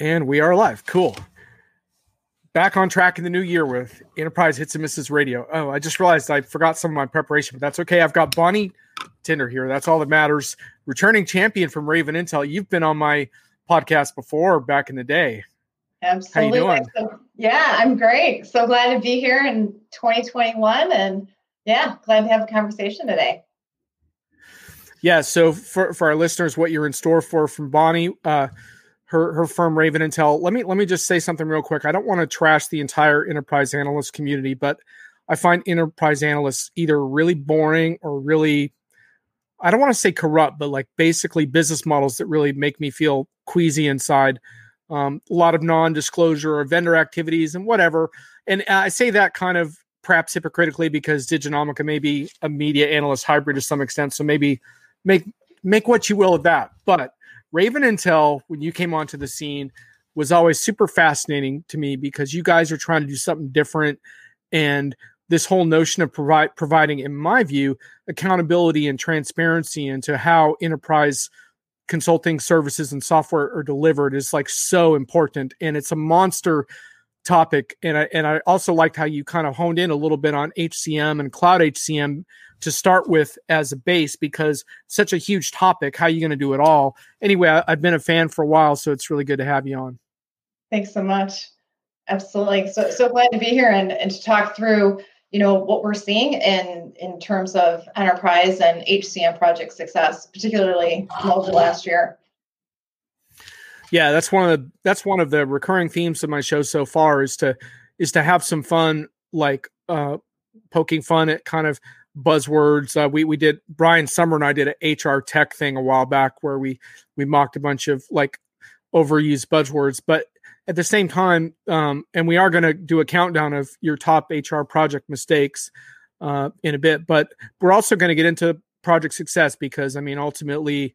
And we are live. Cool. Back on track in the new year with Enterprise Hits and Misses Radio. Oh, I just realized I forgot some of my preparation, but that's okay. I've got Bonnie Tinder here. That's all that matters. Returning champion from Raven Intel. You've been on my podcast before back in the day. Absolutely. How you doing? So, yeah, I'm great. So glad to be here in 2021 and yeah, glad to have a conversation today. Yeah, so for, for our listeners, what you're in store for from Bonnie, uh, her her firm Raven Intel. Let me let me just say something real quick. I don't want to trash the entire enterprise analyst community, but I find enterprise analysts either really boring or really I don't want to say corrupt, but like basically business models that really make me feel queasy inside. Um, a lot of non-disclosure or vendor activities and whatever. And I say that kind of perhaps hypocritically because Diginomica may be a media analyst hybrid to some extent. So maybe make make what you will of that. But Raven Intel, when you came onto the scene, was always super fascinating to me because you guys are trying to do something different. And this whole notion of provide, providing, in my view, accountability and transparency into how enterprise consulting services and software are delivered is like so important. And it's a monster topic. And I, and I also liked how you kind of honed in a little bit on HCM and cloud HCM to start with as a base because such a huge topic. How are you going to do it all? Anyway, I, I've been a fan for a while, so it's really good to have you on. Thanks so much. Absolutely. So so glad to be here and, and to talk through, you know, what we're seeing in in terms of enterprise and HCM project success, particularly over last year. Yeah, that's one of the that's one of the recurring themes of my show so far is to is to have some fun, like uh poking fun at kind of buzzwords. Uh, we we did Brian Sommer and I did an HR tech thing a while back where we we mocked a bunch of like overused buzzwords, but at the same time, um, and we are going to do a countdown of your top HR project mistakes uh, in a bit, but we're also going to get into project success because I mean ultimately.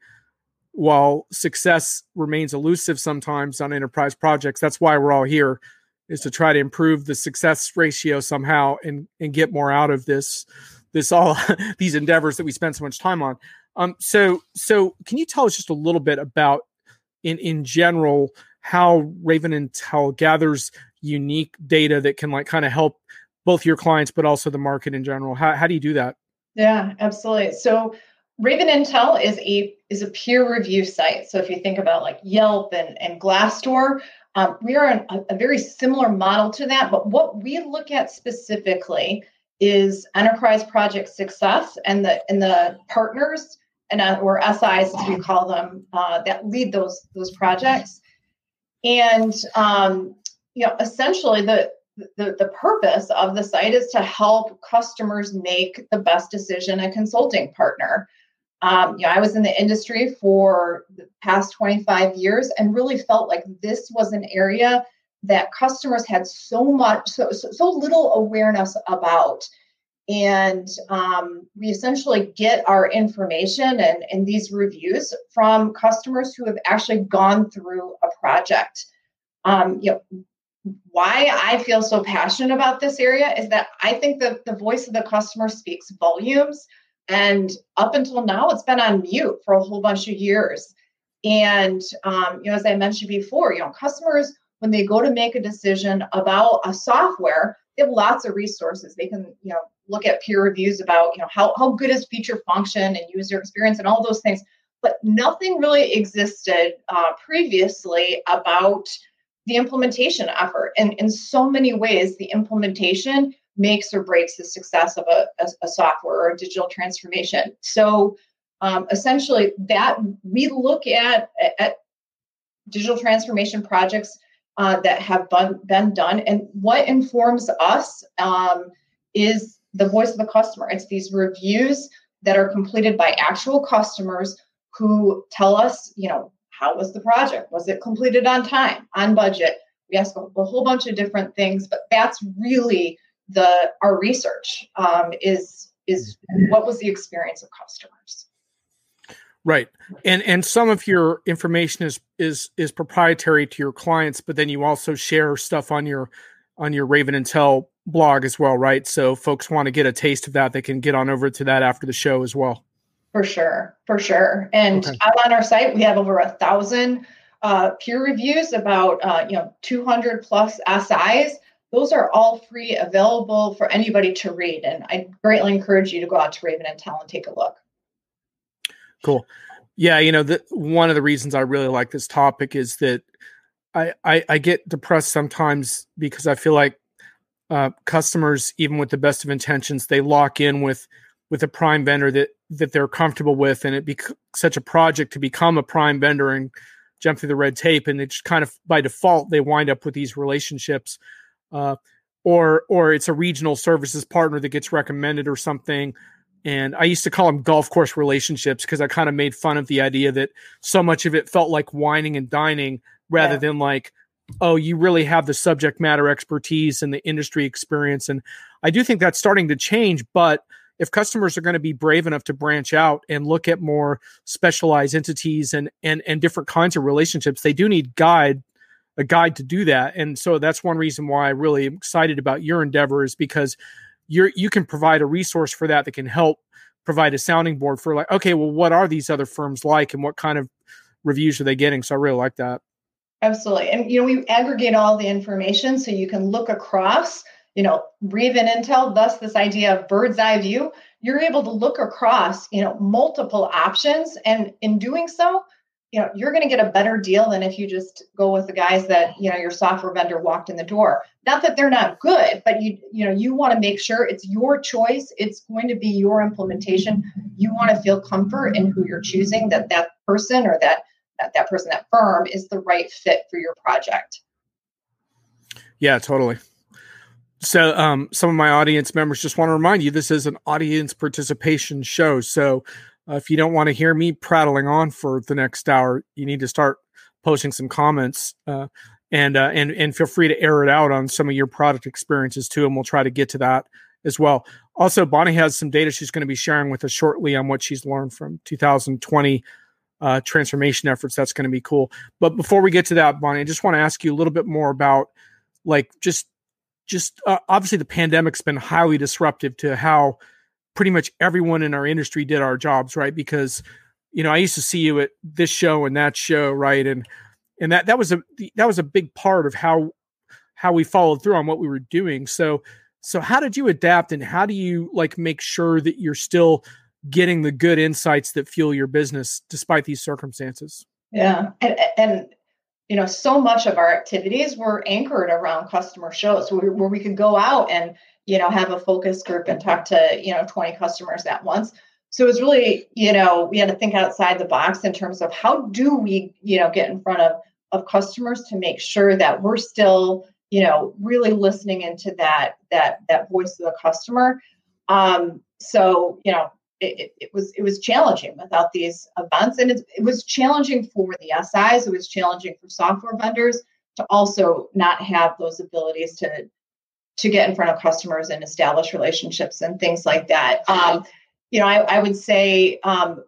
While success remains elusive sometimes on enterprise projects, that's why we're all here, is to try to improve the success ratio somehow and and get more out of this this all these endeavors that we spend so much time on. Um, so so can you tell us just a little bit about in in general how Raven Intel gathers unique data that can like kind of help both your clients but also the market in general? How how do you do that? Yeah, absolutely. So Raven Intel is a is a peer review site. So if you think about like Yelp and, and Glassdoor, um, we are an, a, a very similar model to that. But what we look at specifically is enterprise project success and the and the partners and uh, or SIs as we call them uh, that lead those those projects. And um, you know, essentially the, the the purpose of the site is to help customers make the best decision a consulting partner. Um, you know, I was in the industry for the past 25 years and really felt like this was an area that customers had so much so, so, little awareness about. And um, we essentially get our information and, and these reviews from customers who have actually gone through a project. Um, you know why i feel so passionate about this area is that i think that the voice of the customer speaks volumes. And up until now it's been on mute for a whole bunch of years. And um, you know as i mentioned before you know customers when they go to make a decision about a software, they have lots of resources. They can, you know, look at peer reviews about, you know, how, how good is feature function and user experience and all those things. But nothing really existed uh, previously about the implementation effort. And in so many ways, the implementation makes or breaks the success of a, a, a software or a digital transformation. So um, essentially, that we look at, at digital transformation projects uh, that have been, been done. And what informs us um, is the voice of the customer. It's these reviews that are completed by actual customers who tell us, you know, how was the project? Was it completed on time, on budget? We ask a, a whole bunch of different things, but that's really the our research um, is is what was the experience of customers. Right. And and some of your information is is is proprietary to your clients, but then you also share stuff on your on your Raven Intel blog as well, right? So folks want to get a taste of that, they can get on over to that after the show as well. For sure, for sure. And okay. on our site, we have over a thousand uh, peer reviews about uh, you know 200 plus SIs. Those are all free, available for anybody to read, and I greatly encourage you to go out to Raven Intel and take a look. Cool. Yeah, you know, the, one of the reasons I really like this topic is that I, I, I get depressed sometimes because I feel like uh, customers, even with the best of intentions, they lock in with with a prime vendor that that they're comfortable with, and it be such a project to become a prime vendor and jump through the red tape, and it's kind of by default they wind up with these relationships, uh, or or it's a regional services partner that gets recommended or something. And I used to call them golf course relationships because I kind of made fun of the idea that so much of it felt like whining and dining rather yeah. than like oh, you really have the subject matter expertise and the industry experience. And I do think that's starting to change. But if customers are going to be brave enough to branch out and look at more specialized entities and and and different kinds of relationships, they do need guide a guide to do that. And so that's one reason why I really am excited about your endeavor is because you're you can provide a resource for that that can help provide a sounding board for like, okay, well, what are these other firms like and what kind of reviews are they getting? So I really like that. Absolutely. And you know, we aggregate all the information so you can look across, you know, Raven Intel, thus this idea of bird's eye view. You're able to look across, you know, multiple options. And in doing so, you know, you're going to get a better deal than if you just go with the guys that, you know, your software vendor walked in the door. Not that they're not good, but you, you know, you want to make sure it's your choice. It's going to be your implementation. You want to feel comfort in who you're choosing that that person or that that that person, that firm is the right fit for your project. Yeah, totally. So, um, some of my audience members just want to remind you this is an audience participation show. So, uh, if you don't want to hear me prattling on for the next hour, you need to start posting some comments uh, and uh, and and feel free to air it out on some of your product experiences too, and we'll try to get to that as well. Also, Bonnie has some data she's going to be sharing with us shortly on what she's learned from 2020 uh, transformation efforts. That's going to be cool. But before we get to that, Bonnie, I just want to ask you a little bit more about like just just uh, obviously the pandemic's been highly disruptive to how pretty much everyone in our industry did our jobs, right? Because you know I used to see you at this show and that show, right? And and that that was a that was a big part of how how we followed through on what we were doing. So so how did you adapt and how do you like make sure that you're still getting the good insights that fuel your business despite these circumstances. Yeah. And, and you know, so much of our activities were anchored around customer shows where, where we could go out and, you know, have a focus group and talk to, you know, 20 customers at once. So it's really, you know, we had to think outside the box in terms of how do we, you know, get in front of of customers to make sure that we're still, you know, really listening into that that that voice of the customer. Um, so, you know, it, it, was it was challenging without these events, and it, it was challenging for the SIs. It was challenging for software vendors to also not have those abilities to to get in front of customers and establish relationships and things like that. Um, you know, I, I would say um,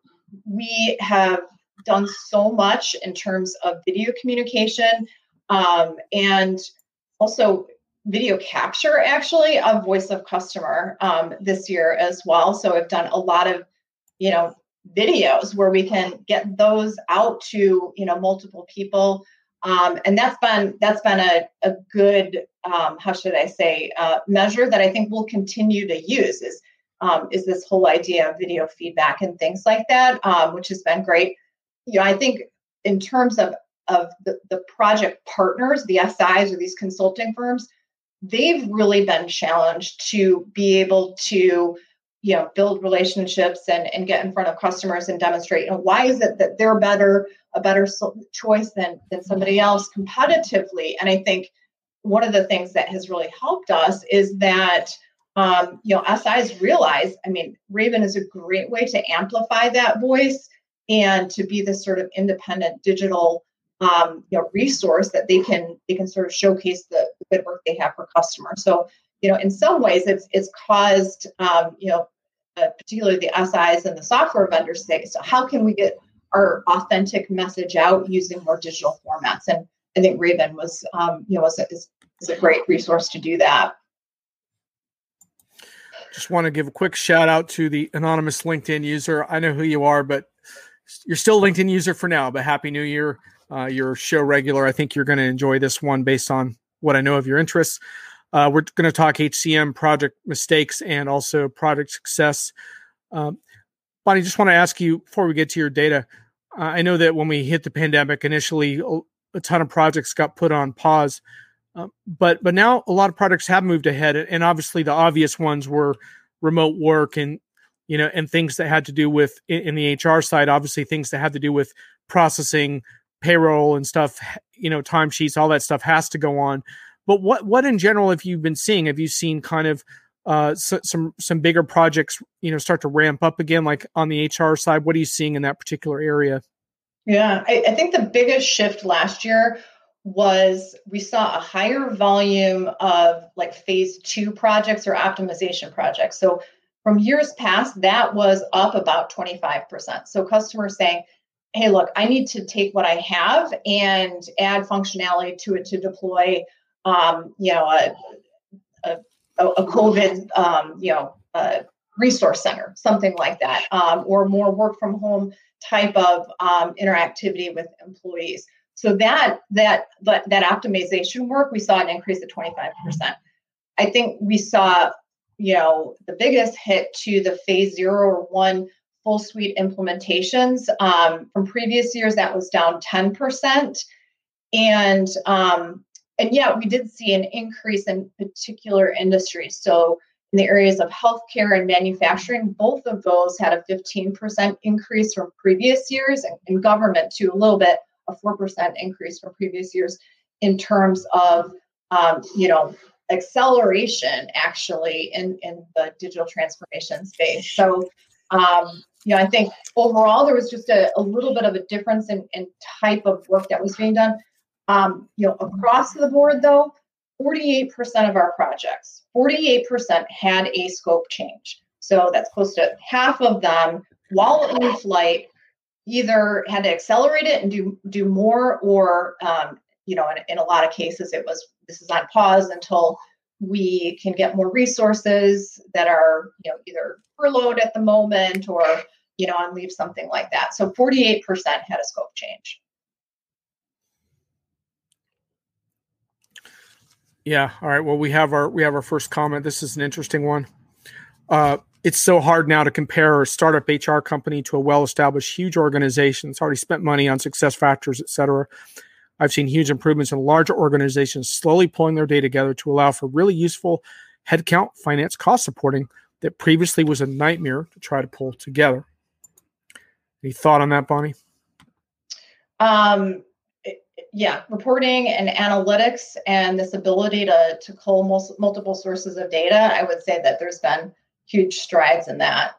we have done so much in terms of video communication um, and also video capture actually of voice of customer um, this year as well. So I've done a lot of, you know, videos where we can get those out to you know multiple people, um, and that's been that's been a, a good um, how should I say uh, measure that I think we'll continue to use is um, is this whole idea of video feedback and things like that, um, which has been great. You know, I think in terms of of the, the project partners, the SIs or these consulting firms, they've really been challenged to be able to you know build relationships and, and get in front of customers and demonstrate you know why is it that they're better a better choice than than somebody else competitively and i think one of the things that has really helped us is that um, you know SIs realize i mean raven is a great way to amplify that voice and to be this sort of independent digital um, you know resource that they can they can sort of showcase the, the good work they have for customers. So you know in some ways it's it's caused um, you know uh, particularly the SIs and the software vendors say so how can we get our authentic message out using more digital formats and I think Raven was um, you know was a, is, is a great resource to do that. Just want to give a quick shout out to the anonymous LinkedIn user. I know who you are, but you're still LinkedIn user for now. But happy New Year Uh, you're a show regular. I think you're going to enjoy this one based on what I know of your interests. Uh, we're going to talk HCM project mistakes and also project success. Um, Bonnie, just want to ask you before we get to your data. Uh, I know that when we hit the pandemic, initially a, ton of projects got put on pause, uh, but but now a lot of projects have moved ahead, and obviously the obvious ones were remote work and you know and things that had to do with in, in the HR side, obviously things that had to do with processing payroll and stuff, you know, timesheets, all that stuff has to go on. But what what in general have you been seeing? Have you seen kind of uh, so, some some bigger projects, you know, start to ramp up again, like on the HR side? What are you seeing in that particular area? Yeah, I, I think the biggest shift last year was we saw a higher volume of like phase two projects or optimization projects. So from years past, that was up about 25%. So customers saying, hey, look, I need to take what I have and add functionality to it to deploy um, you know, a, a, a COVID, um, you know, resource center, something like that, um, or more work from home type of um, interactivity with employees. So that that that that optimization work, we saw an increase of 25%. I think we saw, you know, the biggest hit to the phase zero or one full suite implementations. Um, from previous years, that was down 10%. And um, and yet we did see an increase in particular industries. So in the areas of healthcare and manufacturing, both of those had a 15% increase from previous years, and, and government too, a little bit, a 4% increase from previous years in terms of, um, you know, acceleration actually in, in the digital transformation space. So, um, you know, I think overall there was just a, a little bit of a difference in, in type of work that was being done. Um, you know, across the board though, 48% of our projects, 48% had a scope change. So that's close to half of them while in flight either had to accelerate it and do do more or um, you know in, in a lot of cases it was this is on pause until we can get more resources that are you know either furloughed at the moment or you know on leave something like that so 48% had a scope change Yeah. All right. Well, we have our we have our first comment. This is an interesting one. Uh, it's so hard now to compare a startup HR company to a well-established huge organization that's already spent money on SuccessFactors, et cetera. I've seen huge improvements in larger organizations slowly pulling their data together to allow for really useful headcount, finance, cost supporting that previously was a nightmare to try to pull together. Any thought on that, Bonnie? Um, yeah, reporting and analytics and this ability to, to cull multiple sources of data, I would say that there's been huge strides in that.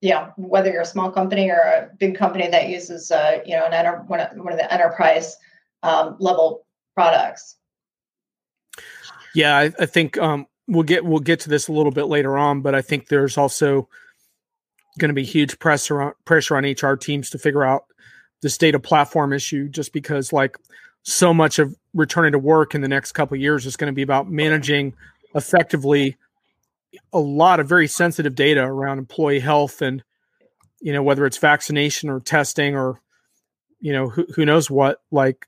Yeah, whether you're a small company or a big company that uses, uh, you know, an enter- one, of, one of the enterprise um, level products. Yeah, I, I think um, we'll get we'll get to this a little bit later on, but I think there's also going to be huge pressure on, pressure on HR teams to figure out this data platform issue just because like so much of returning to work in the next couple of years is going to be about managing effectively a lot of very sensitive data around employee health and you know whether it's vaccination or testing or you know who, who knows what like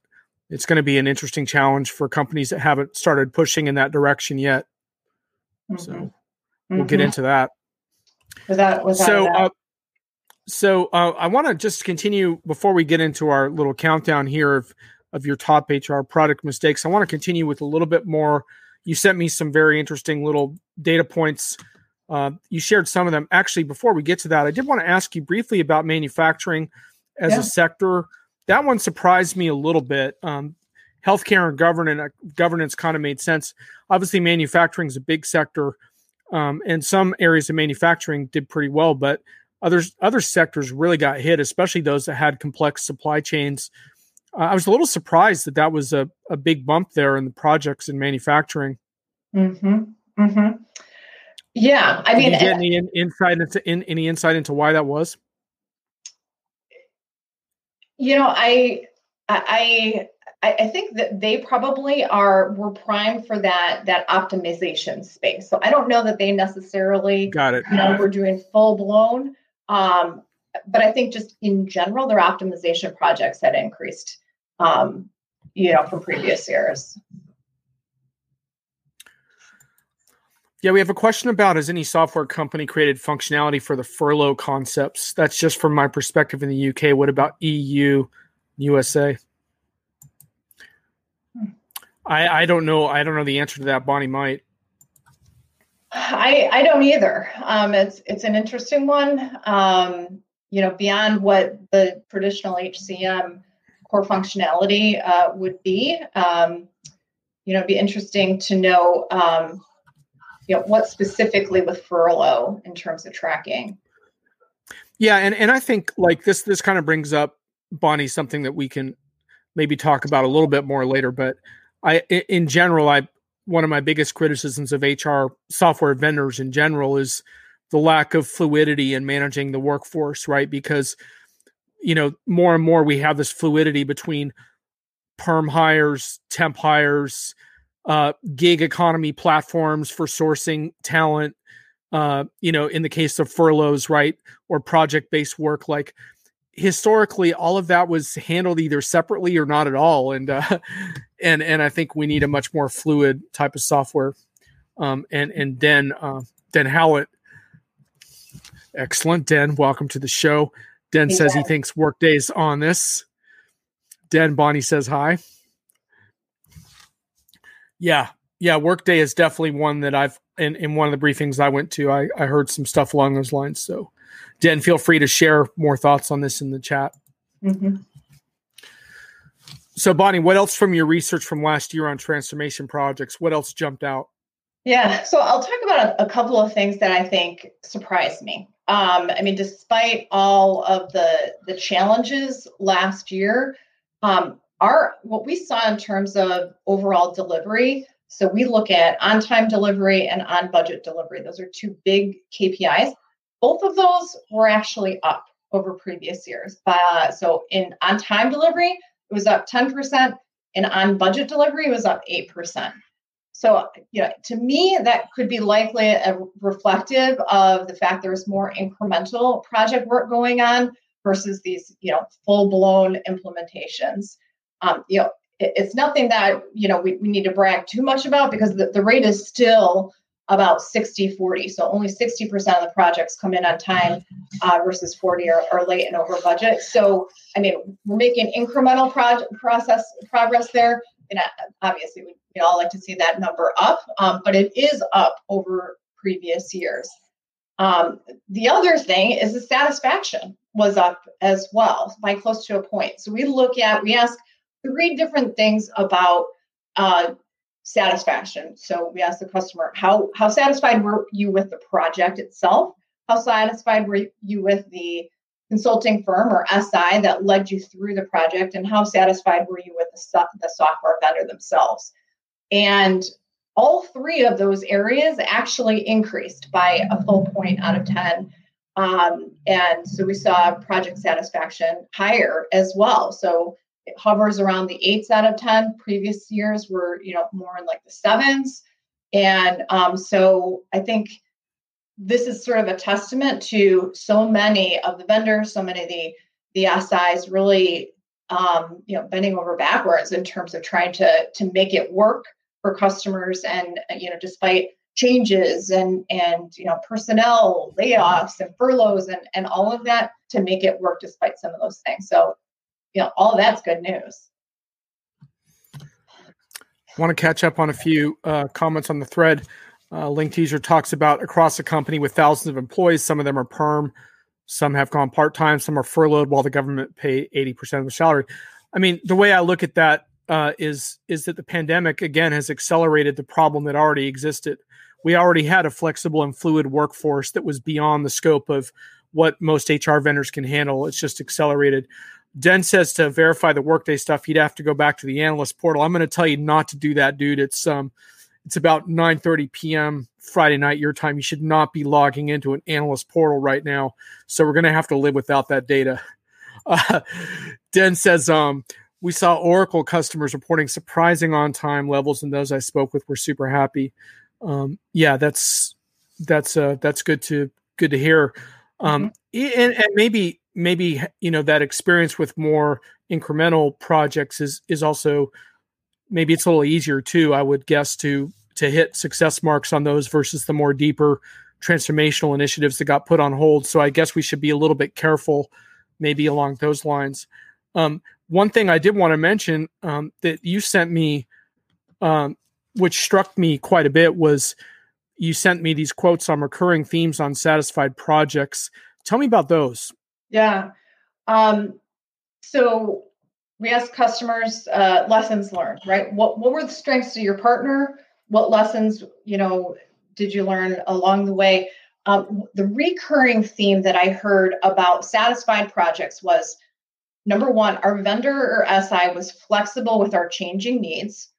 it's going to be an interesting challenge for companies that haven't started pushing in that direction yet mm-hmm. so we'll mm-hmm. get into that without, without so uh, so uh, I want to just continue before we get into our little countdown here of of your top HR product mistakes. I want to continue with a little bit more. You sent me some very interesting little data points. Uh, you shared some of them. Actually, before we get to that, I did want to ask you briefly about manufacturing as yeah. a sector. That one surprised me a little bit. Um, healthcare and governance uh, governance kind of made sense. Obviously, manufacturing is a big sector, um, and some areas of manufacturing did pretty well, but Others other sectors really got hit, especially those that had complex supply chains. Uh, I was a little surprised that that was a, a big bump there in the projects in manufacturing. Mm-hmm. Mm-hmm. Yeah, I mean, Did get any in, insight into in, any insight into why that was? You know, I I I think that they probably are were primed for that that optimization space. So I don't know that they necessarily got it. You know, we're doing full blown um, but I think just in general, their optimization projects had increased, um, you know, from previous years. Yeah, we have a question about has any software company created functionality for the furlough concepts? That's just from my perspective in the UK. What about EU, USA? Hmm. I, I don't know. I don't know the answer to that. Bonnie might. I I don't either. Um, it's it's an interesting one. Um, you know, beyond what the traditional HCM core functionality uh, would be. Um, you know, it'd be interesting to know um, you know what specifically with furlough in terms of tracking yeah and and i think like this this kind of brings up bonnie something that we can maybe talk about a little bit more later but i in general i one of my biggest criticisms of hr software vendors in general is the lack of fluidity in managing the workforce right because you know more and more we have this fluidity between perm hires temp hires uh, gig economy platforms for sourcing talent. Uh, you know, in the case of furloughs, right, or project based work, like historically, all of that was handled either separately or not at all. And uh, and and I think we need a much more fluid type of software. Um, and and Den uh, Den Howlett, excellent. Den, welcome to the show. Den says he thinks Workday's on this. Den Bonnie says hi yeah, yeah. Workday is definitely one that I've in, in one of the briefings I went to. I, I heard some stuff along those lines. So, Den, feel free to share more thoughts on this in the chat. Mm-hmm. So, Bonnie, what else from your research from last year on transformation projects? What else jumped out? Yeah, so I'll talk about a, a couple of things that I think surprised me. Um, I mean, despite all of the the challenges last year, um, our what we saw in terms of overall delivery so we look at on-time delivery and on-budget delivery those are two big kpis both of those were actually up over previous years uh, so in on-time delivery it was up 10% and on budget delivery was up 8% so you know to me that could be likely a reflective of the fact there's more incremental project work going on versus these you know full-blown implementations. Um, you know, it, it's nothing that you know we, we need to brag too much about because the, the rate is still about 60 40 so only 60% of the projects come in on time uh, versus 40 or, or late and over budget. So i mean we're making incremental project process progress there and obviously we, we all like to see that number up um, but it is up over previous years. Um, the other thing is the satisfaction was up as well by close to a point. So we look at we ask three different things about uh, satisfaction. So we asked the customer, how, how satisfied were you with the project itself? How satisfied were you with the consulting firm or SI that led you through the project? And how satisfied were you with the, the software vendor themselves? And all three of those areas actually increased by a full point out of 10. Um, and so we saw project satisfaction higher as well. So it hovers around the eights out of 10. Previous years were, you know, more in like the sevens. And um, so I think this is sort of a testament to so many of the vendors, so many of the, the SIs really, um, you know, bending over backwards in terms of trying to, to make it work for customers. And, you know, despite changes and, and, you know, personnel layoffs and furloughs and, and all of that to make it work despite some of those things. So you know, all that's good news. I want to catch up on a few uh, comments on the thread. Uh, Link Teaser talks about across the company with thousands of employees. Some of them are perm, some have gone part time, some are furloughed while the government pay eighty percent of the salary. I mean, the way I look at that uh, is is that the pandemic again has accelerated the problem that already existed. We already had a flexible and fluid workforce that was beyond the scope of what most HR vendors can handle. It's just accelerated. Den says to verify the workday stuff, you'd have to go back to the analyst portal. I'm going to tell you not to do that, dude. It's um, it's about 9:30 p.m. Friday night your time. You should not be logging into an analyst portal right now. So we're going to have to live without that data. Uh, Den says um, we saw Oracle customers reporting surprising on-time levels, and those I spoke with were super happy. Um, yeah, that's that's uh, that's good to good to hear. Um, mm-hmm. and, and maybe maybe you know that experience with more incremental projects is is also maybe it's a little easier too. I would guess to to hit success marks on those versus the more deeper transformational initiatives that got put on hold. So I guess we should be a little bit careful, maybe along those lines. Um, one thing I did want to mention um, that you sent me, um, which struck me quite a bit, was you sent me these quotes on recurring themes on satisfied projects. Tell me about those. Yeah. Um, so we asked customers uh, lessons learned, right? What what were the strengths of your partner? What lessons, you know, did you learn along the way? Um, the recurring theme that I heard about satisfied projects was number one, our vendor or SI was flexible with our changing needs.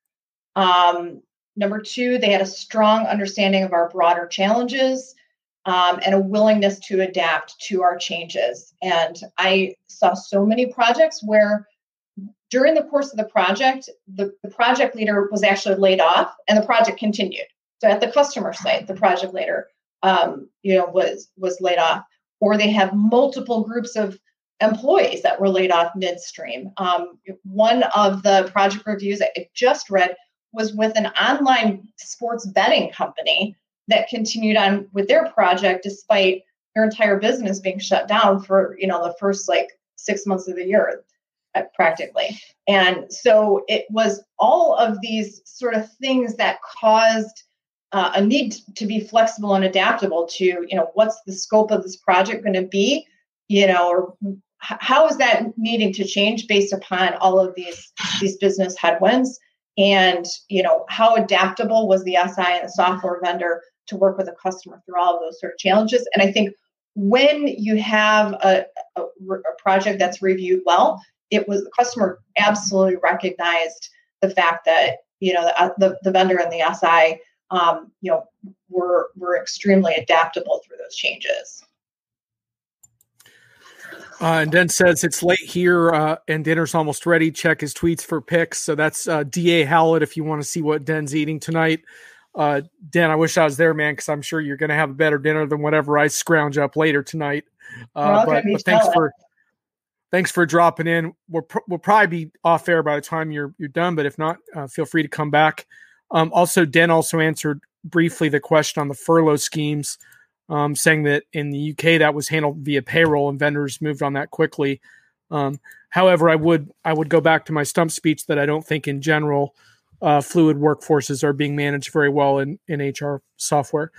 Um, number two, they had a strong understanding of our broader challenges um, and a willingness to adapt to our changes. And I saw so many projects where during the course of the project, the, the project leader was actually laid off and the project continued. So at the customer site, the project leader um, you know was was laid off, or they have multiple groups of employees that were laid off midstream. Um, one of the project reviews I just read was with an online sports betting company that continued on with their project despite their entire business being shut down for you know the first like six months of the year uh, practically. And so it was all of these sort of things that caused uh, a need to be flexible and adaptable to you know what's the scope of this project going to be you know or how is that needing to change based upon all of these these business headwinds? And you know how adaptable was the si and the software vendor to work with a customer through all of those sort of challenges. And I think when you have a, a, a project that's reviewed well, it was the customer absolutely recognized the fact that you know the, the, the vendor and the SI um, you know were were extremely adaptable through those changes. Uh, and Den says it's late here uh, and dinner's almost ready. Check his tweets for picks. So that's uh, Da Howlett if you want to see what Den's eating tonight. Uh, Dan, I wish I was there, man, because I'm sure you're going to have a better dinner than whatever I scrounge up later tonight. Uh, but, but thanks for thanks for dropping in. We'll pr- we'll probably be off air by the time you're you're done, but if not, uh, feel free to come back. Um, also, Dan also answered briefly the question on the furlough schemes, um, saying that in the UK that was handled via payroll and vendors moved on that quickly. Um, however, I would I would go back to my stump speech that I don't think in general uh, fluid workforces are being managed very well in, in HR software.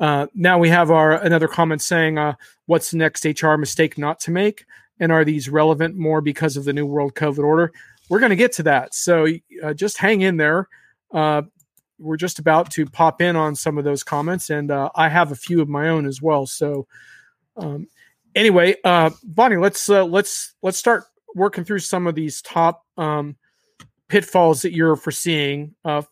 Uh, now we have our another comment saying, uh, "What's the next HR mistake not to make?" And are these relevant more because of the new world COVID order? We're going to get to that, so uh, just hang in there. Uh, we're just about to pop in on some of those comments, and uh, I have a few of my own as well. So, um, anyway, Bonnie, let's let's let's start working through some of these top um, pitfalls that you're foreseeing uh,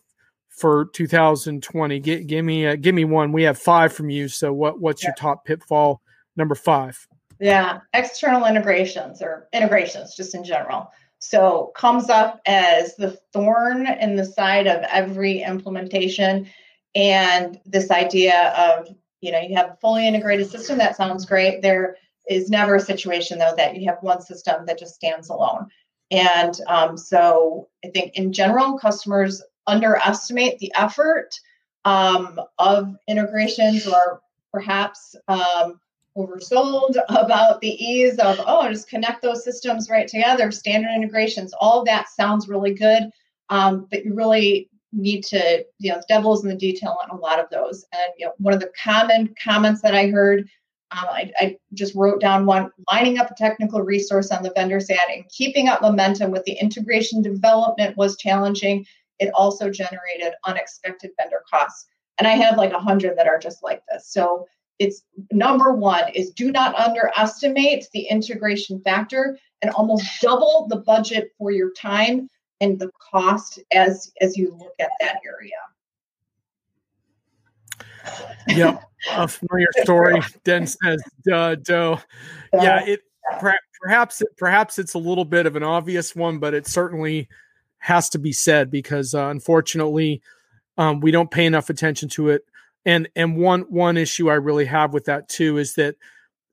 for 2020. G- give me uh, give me one. We have five from you. So what what's yeah. your top pitfall number five? Yeah, external integrations or integrations just in general. So comes up as the thorn in the side of every implementation, and this idea of you know you have a fully integrated system that sounds great. There is never a situation though that you have one system that just stands alone and um, so I think in general, customers underestimate the effort um, of integrations or perhaps um, oversold about the ease of, oh, just connect those systems right together, standard integrations. All that sounds really good, um, but you really need to, you know, the devil's in the detail on a lot of those. And, you know, one of the common comments that I heard um, I, I, just wrote down one lining up a technical resource on the vendor side and keeping up momentum with the integration development was challenging. It also generated unexpected vendor costs. And I have like a hundred that are just like this. So it's number one is do not underestimate the integration factor and almost double the budget for your time and the cost as as you look at that area. Yep a familiar story. Den says, "Duh, doe." Yeah, it perhaps perhaps it's a little bit of an obvious one, but it certainly has to be said because uh, unfortunately, um, we don't pay enough attention to it. And and one one issue I really have with that too is that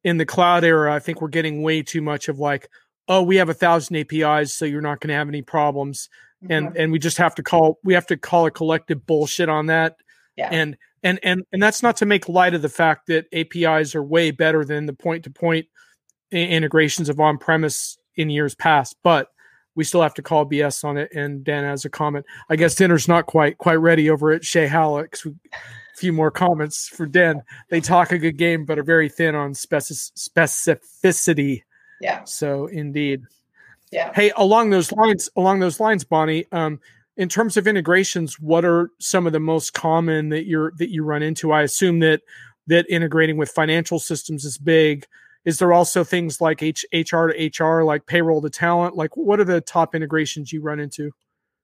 in the cloud era, I think we're getting way too much of like, oh, we have a thousand APIs, so you're not going to have any problems, mm-hmm. and and we just have to call we have to call a collective bullshit on that. Yeah. And and and and that's not to make light of the fact that APIs are way better than the point to point integrations of on premise in years past, but we still have to call BS on it. And Dan has a comment. I guess dinner's not quite quite ready over at Chez Howlett's. A few more comments for Dan. They talk a good game, but are very thin on speci- specificity. Yeah. So indeed. Yeah. Hey, along those lines, along those lines, Bonnie. Um, in terms of integrations, what are some of the most common that you're that you run into? I assume that that integrating with financial systems is big. Is there also things like H, HR to HR, like payroll to talent? Like, what are the top integrations you run into?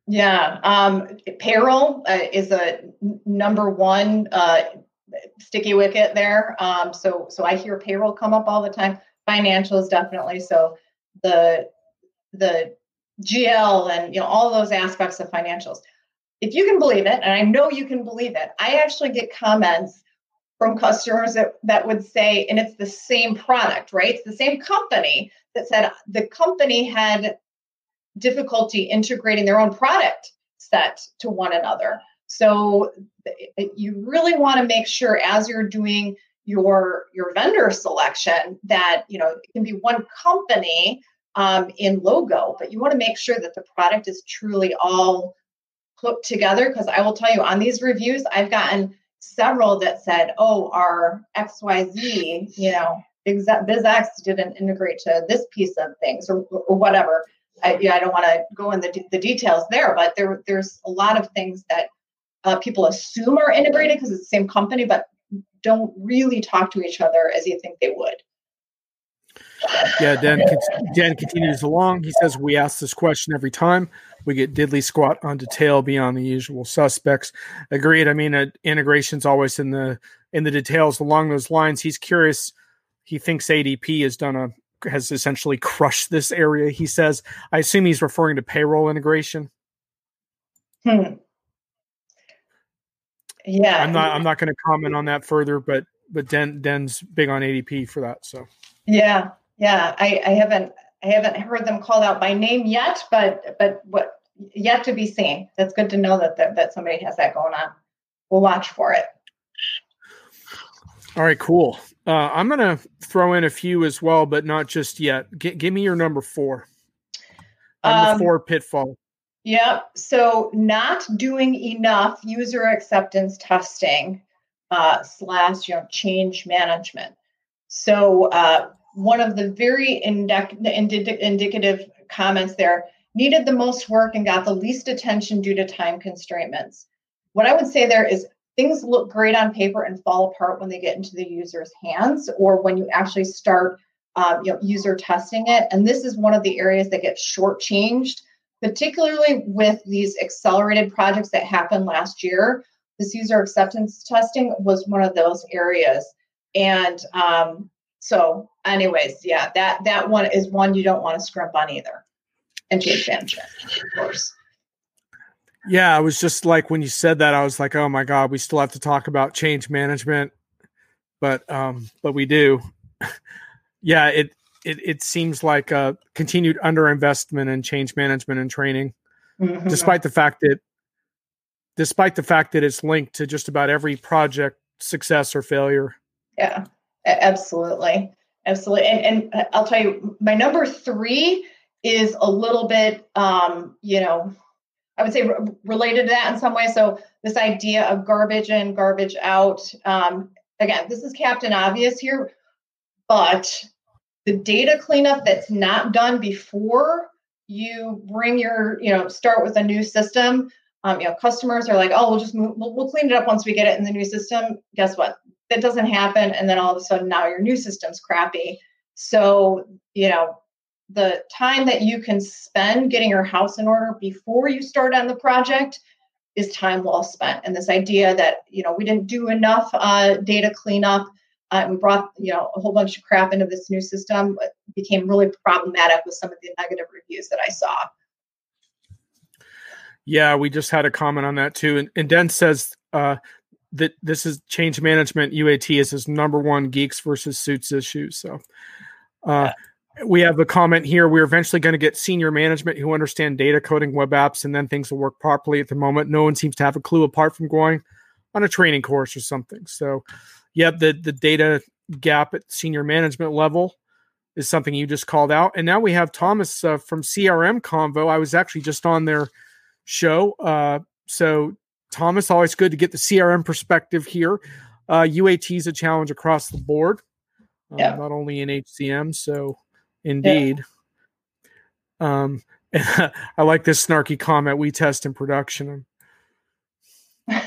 Yeah, um, payroll uh, is a number one uh, sticky wicket there. Um, so, so I hear payroll come up all the time. Financials definitely. So the the GL and you know all those aspects of financials. If you can believe it, and I know you can believe it, I actually get comments from customers that, that would say, and it's the same product, right? It's the same company that said the company had difficulty integrating their own product set to one another. So you really want to make sure as you're doing your your vendor selection that you know it can be one company um, in logo, but you want to make sure that the product is truly all put together. Because I will tell you, on these reviews, I've gotten several that said, "Oh, our XYZ, you know, BizX didn't integrate to this piece of things or, or whatever." I, I don't want to go in the, the details there, but there there's a lot of things that uh, people assume are integrated because it's the same company, but don't really talk to each other as you think they would. Yeah, Dan, Dan continues along. He says, We ask this question every time. We get diddly squat on detail beyond the usual suspects. Agreed. I mean, uh, integration's always in the in the details along those lines. He's curious. He thinks ADP has done a has essentially crushed this area. He says, I assume he's referring to payroll integration. Hmm. Yeah. I'm not I'm not going to comment on that further, but but Den Den's big on ADP for that. So yeah, yeah. I, I haven't I haven't heard them called out by name yet, but but what yet to be seen. That's good to know that that, that somebody has that going on. We'll watch for it. All right, cool. Uh, I'm going to throw in a few as well, but not just yet. G- give me your number four. Number um, four pitfall. Yep. So, not doing enough user acceptance testing uh, slash you know change management. So, uh, one of the very indic- indic- indicative comments there needed the most work and got the least attention due to time constraints. What I would say there is things look great on paper and fall apart when they get into the user's hands or when you actually start um, you know, user testing it. And this is one of the areas that gets shortchanged, particularly with these accelerated projects that happened last year. This user acceptance testing was one of those areas. And um, so, anyways, yeah, that that one is one you don't want to scrimp on either. And change management, of course. Yeah, I was just like when you said that, I was like, oh my god, we still have to talk about change management, but um, but we do. yeah, it it it seems like a continued underinvestment in change management and training, mm-hmm. despite the fact that despite the fact that it's linked to just about every project success or failure. Yeah, absolutely, absolutely, and and I'll tell you, my number three is a little bit, um, you know I would say re- related to that in some way. So this idea of garbage in, garbage out. Um, again, this is Captain Obvious here, but the data cleanup that's not done before you bring your, you know, start with a new system. Um, you know, customers are like, oh, we'll just move, we'll, we'll clean it up once we get it in the new system. Guess what? That doesn't happen, and then all of a sudden now your new system's crappy. So you know, the time that you can spend getting your house in order before you start on the project is time well spent. And this idea that you know we didn't do enough uh, data cleanup, uh, we brought you know a whole bunch of crap into this new system became really problematic with some of the negative reviews that I saw. Yeah, we just had a comment on that too, and, and Den says uh, that this is change management UAT is his number one geeks versus suits issue. So, uh, yeah. we have a comment here. We're eventually going to get senior management who understand data coding web apps, and then things will work properly. At the moment, no one seems to have a clue apart from going on a training course or something. So, yeah, the the data gap at senior management level is something you just called out. And now we have Thomas uh, from CRM Convo. I was actually just on their show. Uh, so Thomas, always good to get the CRM perspective here. Uh, UAT is a challenge across the board, uh, yeah. not only in HCM. So, indeed. Yeah. Um, I like this snarky comment. We test in production.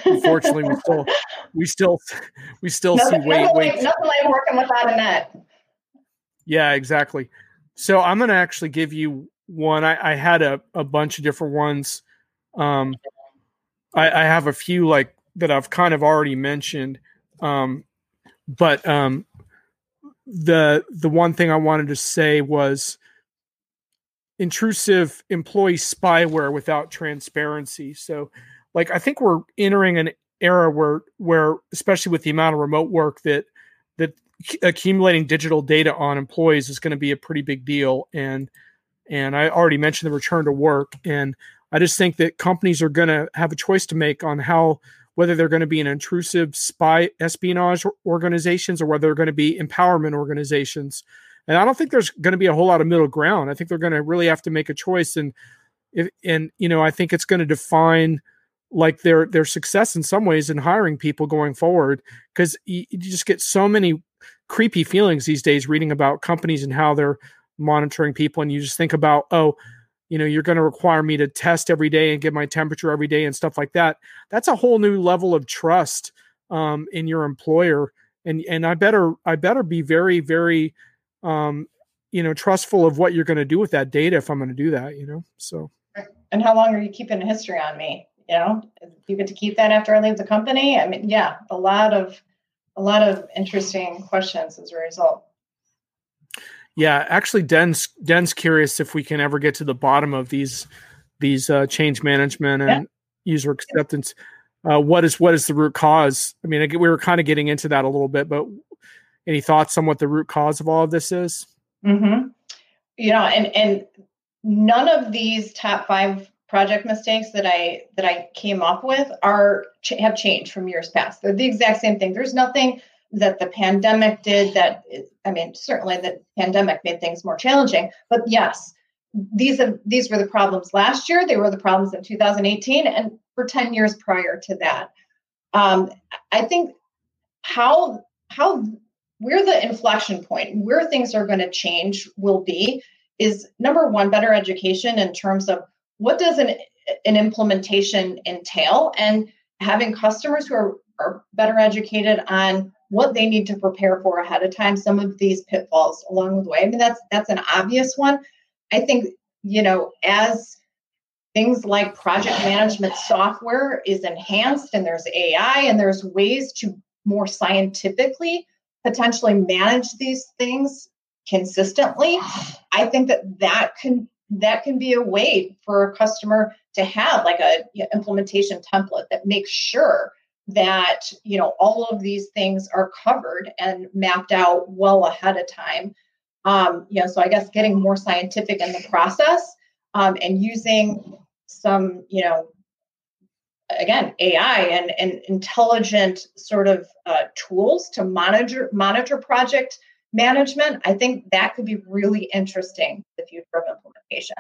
Unfortunately, we still, we still, we still nothing, see wait, nothing wait. Like, nothing like working without a net. Yeah, exactly. So I'm going to actually give you one. I, I had a, a bunch of different ones. Um, I, I have a few like that I've kind of already mentioned. Um, but um, the the one thing I wanted to say was intrusive employee spyware without transparency. So, like I think we're entering an era where where especially with the amount of remote work that that accumulating digital data on employees is going to be a pretty big deal and and I already mentioned the return to work and I just think that companies are going to have a choice to make on how whether they're going to be an intrusive spy espionage organizations or whether they're going to be empowerment organizations. And I don't think there's going to be a whole lot of middle ground. I think they're going to really have to make a choice and if, and you know, I think it's going to define like their their success in some ways in hiring people going forward because you, you just get so many creepy feelings these days reading about companies and how they're monitoring people and you just think about oh you know you're going to require me to test every day and get my temperature every day and stuff like that that's a whole new level of trust um, in your employer. And and i better i better be very very um, you know trustful of what you're going to do with that data if i'm going to do that you know so. And how long are you keeping a history on me you know? You get to keep that after i leave the company? I mean yeah a lot of a lot of interesting questions as a result yeah, actually, Den's Den's curious if we can ever get to the bottom of these these uh, change management and yeah. user acceptance. Uh, what is what is the root cause? I mean, we were kind of getting into that a little bit, but any thoughts on what the root cause of all of this is? Mm-hmm. You know, and and none of these top five project mistakes that I that I came up with are have changed from years past. They're the exact same thing. There's nothing that the pandemic did that i mean certainly the pandemic made things more challenging but yes these have these were the problems last year they were the problems in 2018 and for 10 years prior to that. Um, i think how how where the inflection point where things are going to change will be is number one better education in terms of what does an an implementation entail and having customers who are, are better educated on what they need to prepare for ahead of time some of these pitfalls along the way. I mean that's that's an obvious one. I think you know as things like project management software is enhanced and there's ai and there's ways to more scientifically potentially manage these things consistently i think that that can that can be a way for a customer to have like a implementation template that makes sure that you know all of these things are covered and mapped out well ahead of time. Um, you know so i guess getting more scientific in the process um, and using some you know again ai and, and intelligent sort of uh, tools to monitor monitor project management i think that could be really interesting the future of implementation.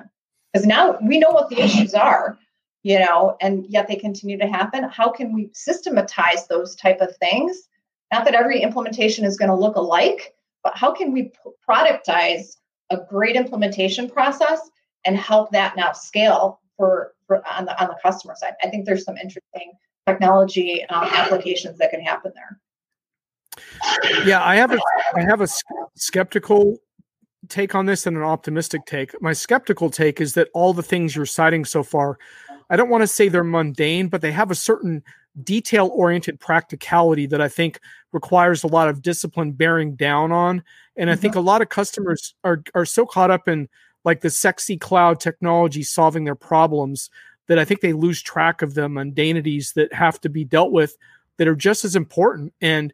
Because now we know what the issues are you know and yet they continue to happen. How can we systematize those type of things? Not that every implementation is going to look alike but how can we productize a great implementation process and help that now scale for, for on the on the customer side? I think there's some interesting technology um, applications that can happen there yeah i have a i have a skeptical take on this and an optimistic take my skeptical take is that all the things you're citing so far I don't want to say they're mundane, but they have a certain detail oriented practicality that I think requires a lot of discipline bearing down on. And I think mm-hmm. a lot of customers are are so caught up in like the sexy cloud technology solving their problems that I think they lose track of the mundanities that have to be dealt with that are just as important and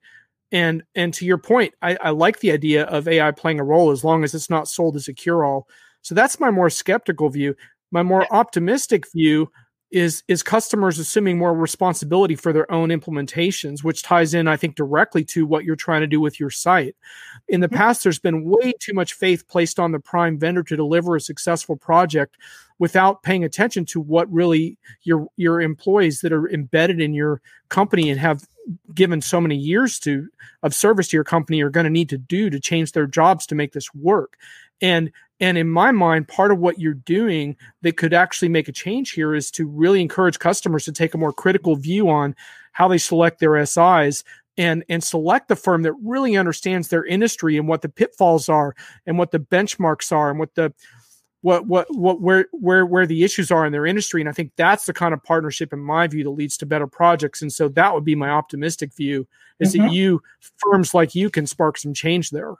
and and to your point I, I like the idea of ai playing a role as long as it's not sold as a cure-all. So that's my more skeptical view. My more optimistic view is is customers assuming more responsibility for their own implementations which ties in i think directly to what you're trying to do with your site in the mm-hmm. past there's been way too much faith placed on the prime vendor to deliver a successful project without paying attention to what really your your employees that are embedded in your company and have given so many years to of service to your company are going to need to do to change their jobs to make this work and and in my mind, part of what you're doing that could actually make a change here is to really encourage customers to take a more critical view on how they select their SIs and and select the firm that really understands their industry and what the pitfalls are and what the benchmarks are and what the what what what where where where the issues are in their industry. And i think that's the kind of partnership in my view that leads to better projects. And so that would be my optimistic view is mm-hmm. that you firms like you can spark some change there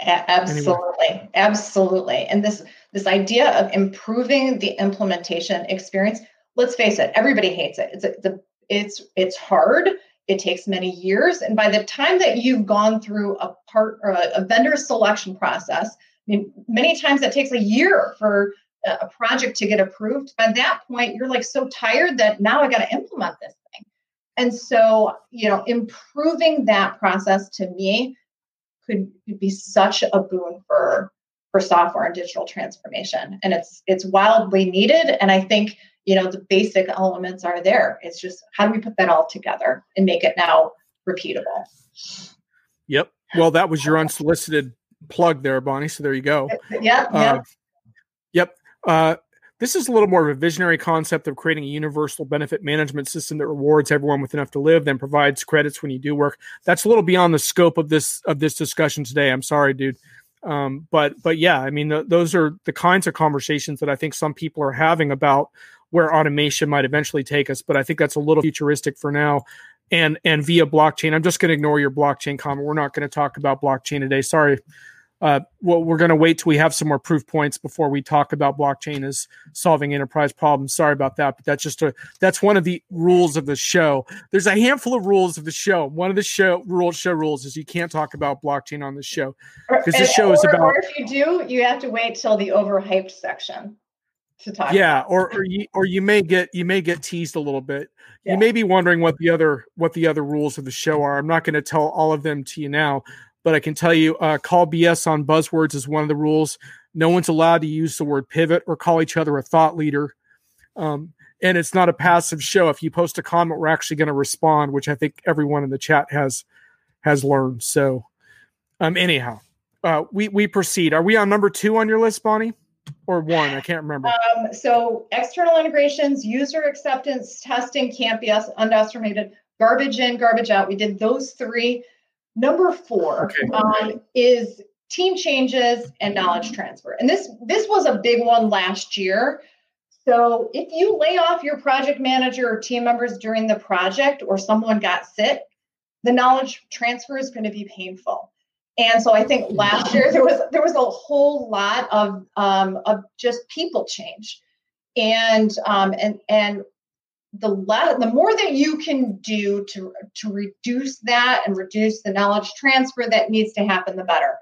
absolutely anyway. absolutely. And this this idea of improving the implementation experience let's face it everybody hates it. It's a, the it's it's hard. It takes many years. And by the time that you've gone through a part or a, a vendor selection process I mean, many times it takes a year for uh, a project to get approved. By that point you're like so tired that now i got to implement this thing. And so you know improving that process to me could be such a boon for for software and digital transformation. And it's it's wildly needed. And i think you know the basic elements are there. It's just how do we put that all together and make it now repeatable? Yep. Well that was your unsolicited plug there bonnie. So there you go. Yep uh, yep, yep. Uh, this is a little more of a visionary concept of creating a universal benefit management system that rewards everyone with enough to live, then provides credits when you do work. That's a little beyond the scope of this of this discussion today. I'm sorry, dude. Um, but but yeah, I mean, th- those are the kinds of conversations that I think some people are having about where automation might eventually take us. But I think that's a little futuristic for now. And and via blockchain, I'm just going to ignore your blockchain comment. We're not going to talk about blockchain today. Sorry, uh, well, we're going to wait till we have some more proof points before we talk about blockchain as solving enterprise problems. Sorry about that, but that's just a that's one of the rules of the show. There's a handful of rules of the show. One of the show rules show rules is you can't talk about blockchain on the show because the show or, is about. Or if you do, you have to wait till the overhyped section to talk. Yeah, or or you or you may get you may get teased a little bit. Yeah. You may be wondering what the other what the other rules of the show are. I'm not going to tell all of them to you now, but I can tell you, uh, call BS on buzzwords is one of the rules. No one's allowed to use the word pivot or call each other a thought leader. Um, and it's not a passive show. If you post a comment, we're actually going to respond, which I think everyone in the chat has has learned. So, um, anyhow, uh, we we proceed. Are we on number two on your list, Bonnie, or one? I can't remember. Um, so, external integrations, user acceptance testing can't be underestimated. Garbage in, garbage out. We did those three. Number four okay. um, is team changes and knowledge transfer. And this this was a big one last year. So if you lay off your project manager or team members during the project or someone got sick, the knowledge transfer is going to be painful. And so I think last year there was there was a whole lot of um, of just people change, and um, and and the le- the more that you can do to to reduce that and reduce the knowledge transfer that needs to happen the better.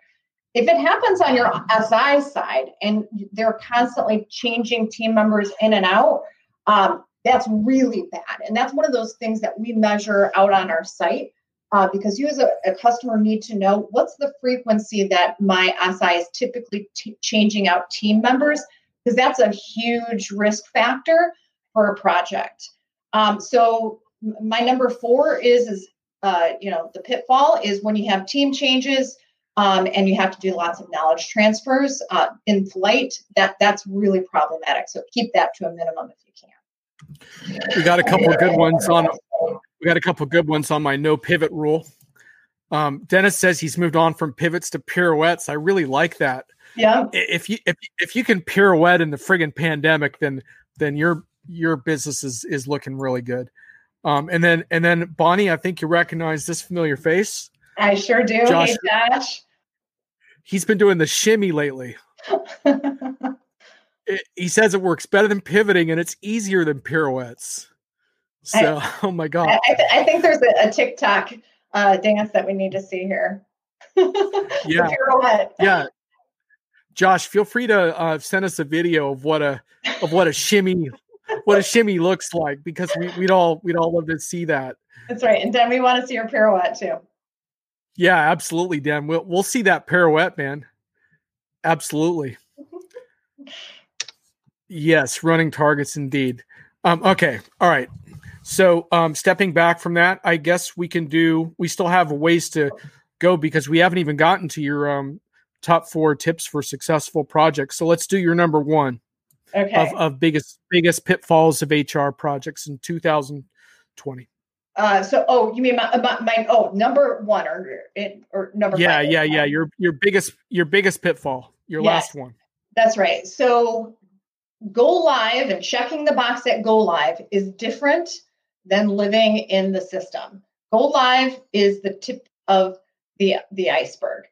If it happens on your si side and they're constantly changing team members in and out um, that's really bad. And that's one of those things that we measure out on our site uh, because you as a, a, customer need to know what's the frequency that my si is typically t- changing out team members because that's a huge risk factor for a project um, so my number four is is uh, you know the pitfall is when you have team changes um, and you have to do lots of knowledge transfers uh, in flight. That that's really problematic. So keep that to a minimum if you can. We got a couple of good ones on. We got a couple of good ones on my no pivot rule. Um, Dennis says he's moved on from pivots to pirouettes. I really like that. Yeah. If you if if you can pirouette in the friggin' pandemic, then then you're your business is is looking really good. Um, and then and then Bonnie, I think you recognize this familiar face. I sure do. Josh, hey, Josh. He's been doing the shimmy lately. it, he says it works better than pivoting and it's easier than pirouettes. So, I, oh my god, I, th- I think there's a, a TikTok uh, dance that we need to see here. yeah, yeah. Josh, feel free to uh, send us a video of what a of what a shimmy what a shimmy looks like because we, we'd all we'd all love to see that. That's right, and then we want to see your pirouette too. Yeah, absolutely, Dan. We'll we'll see that pirouette, man. Absolutely. yes, running targets indeed. Um, okay, all right. So um, stepping back from that, I guess we can do. We still have a ways to go because we haven't even gotten to your um, top four tips for successful projects. So let's do your number one okay. of, of biggest biggest pitfalls of HR projects in 2020. Uh, so, oh, you mean my, my, my oh number one or or number yeah five, yeah yeah your your biggest your biggest pitfall your yes, last one. That's right. So, go live and checking the box at go live is different than living in the system. Go live is the tip of the the iceberg.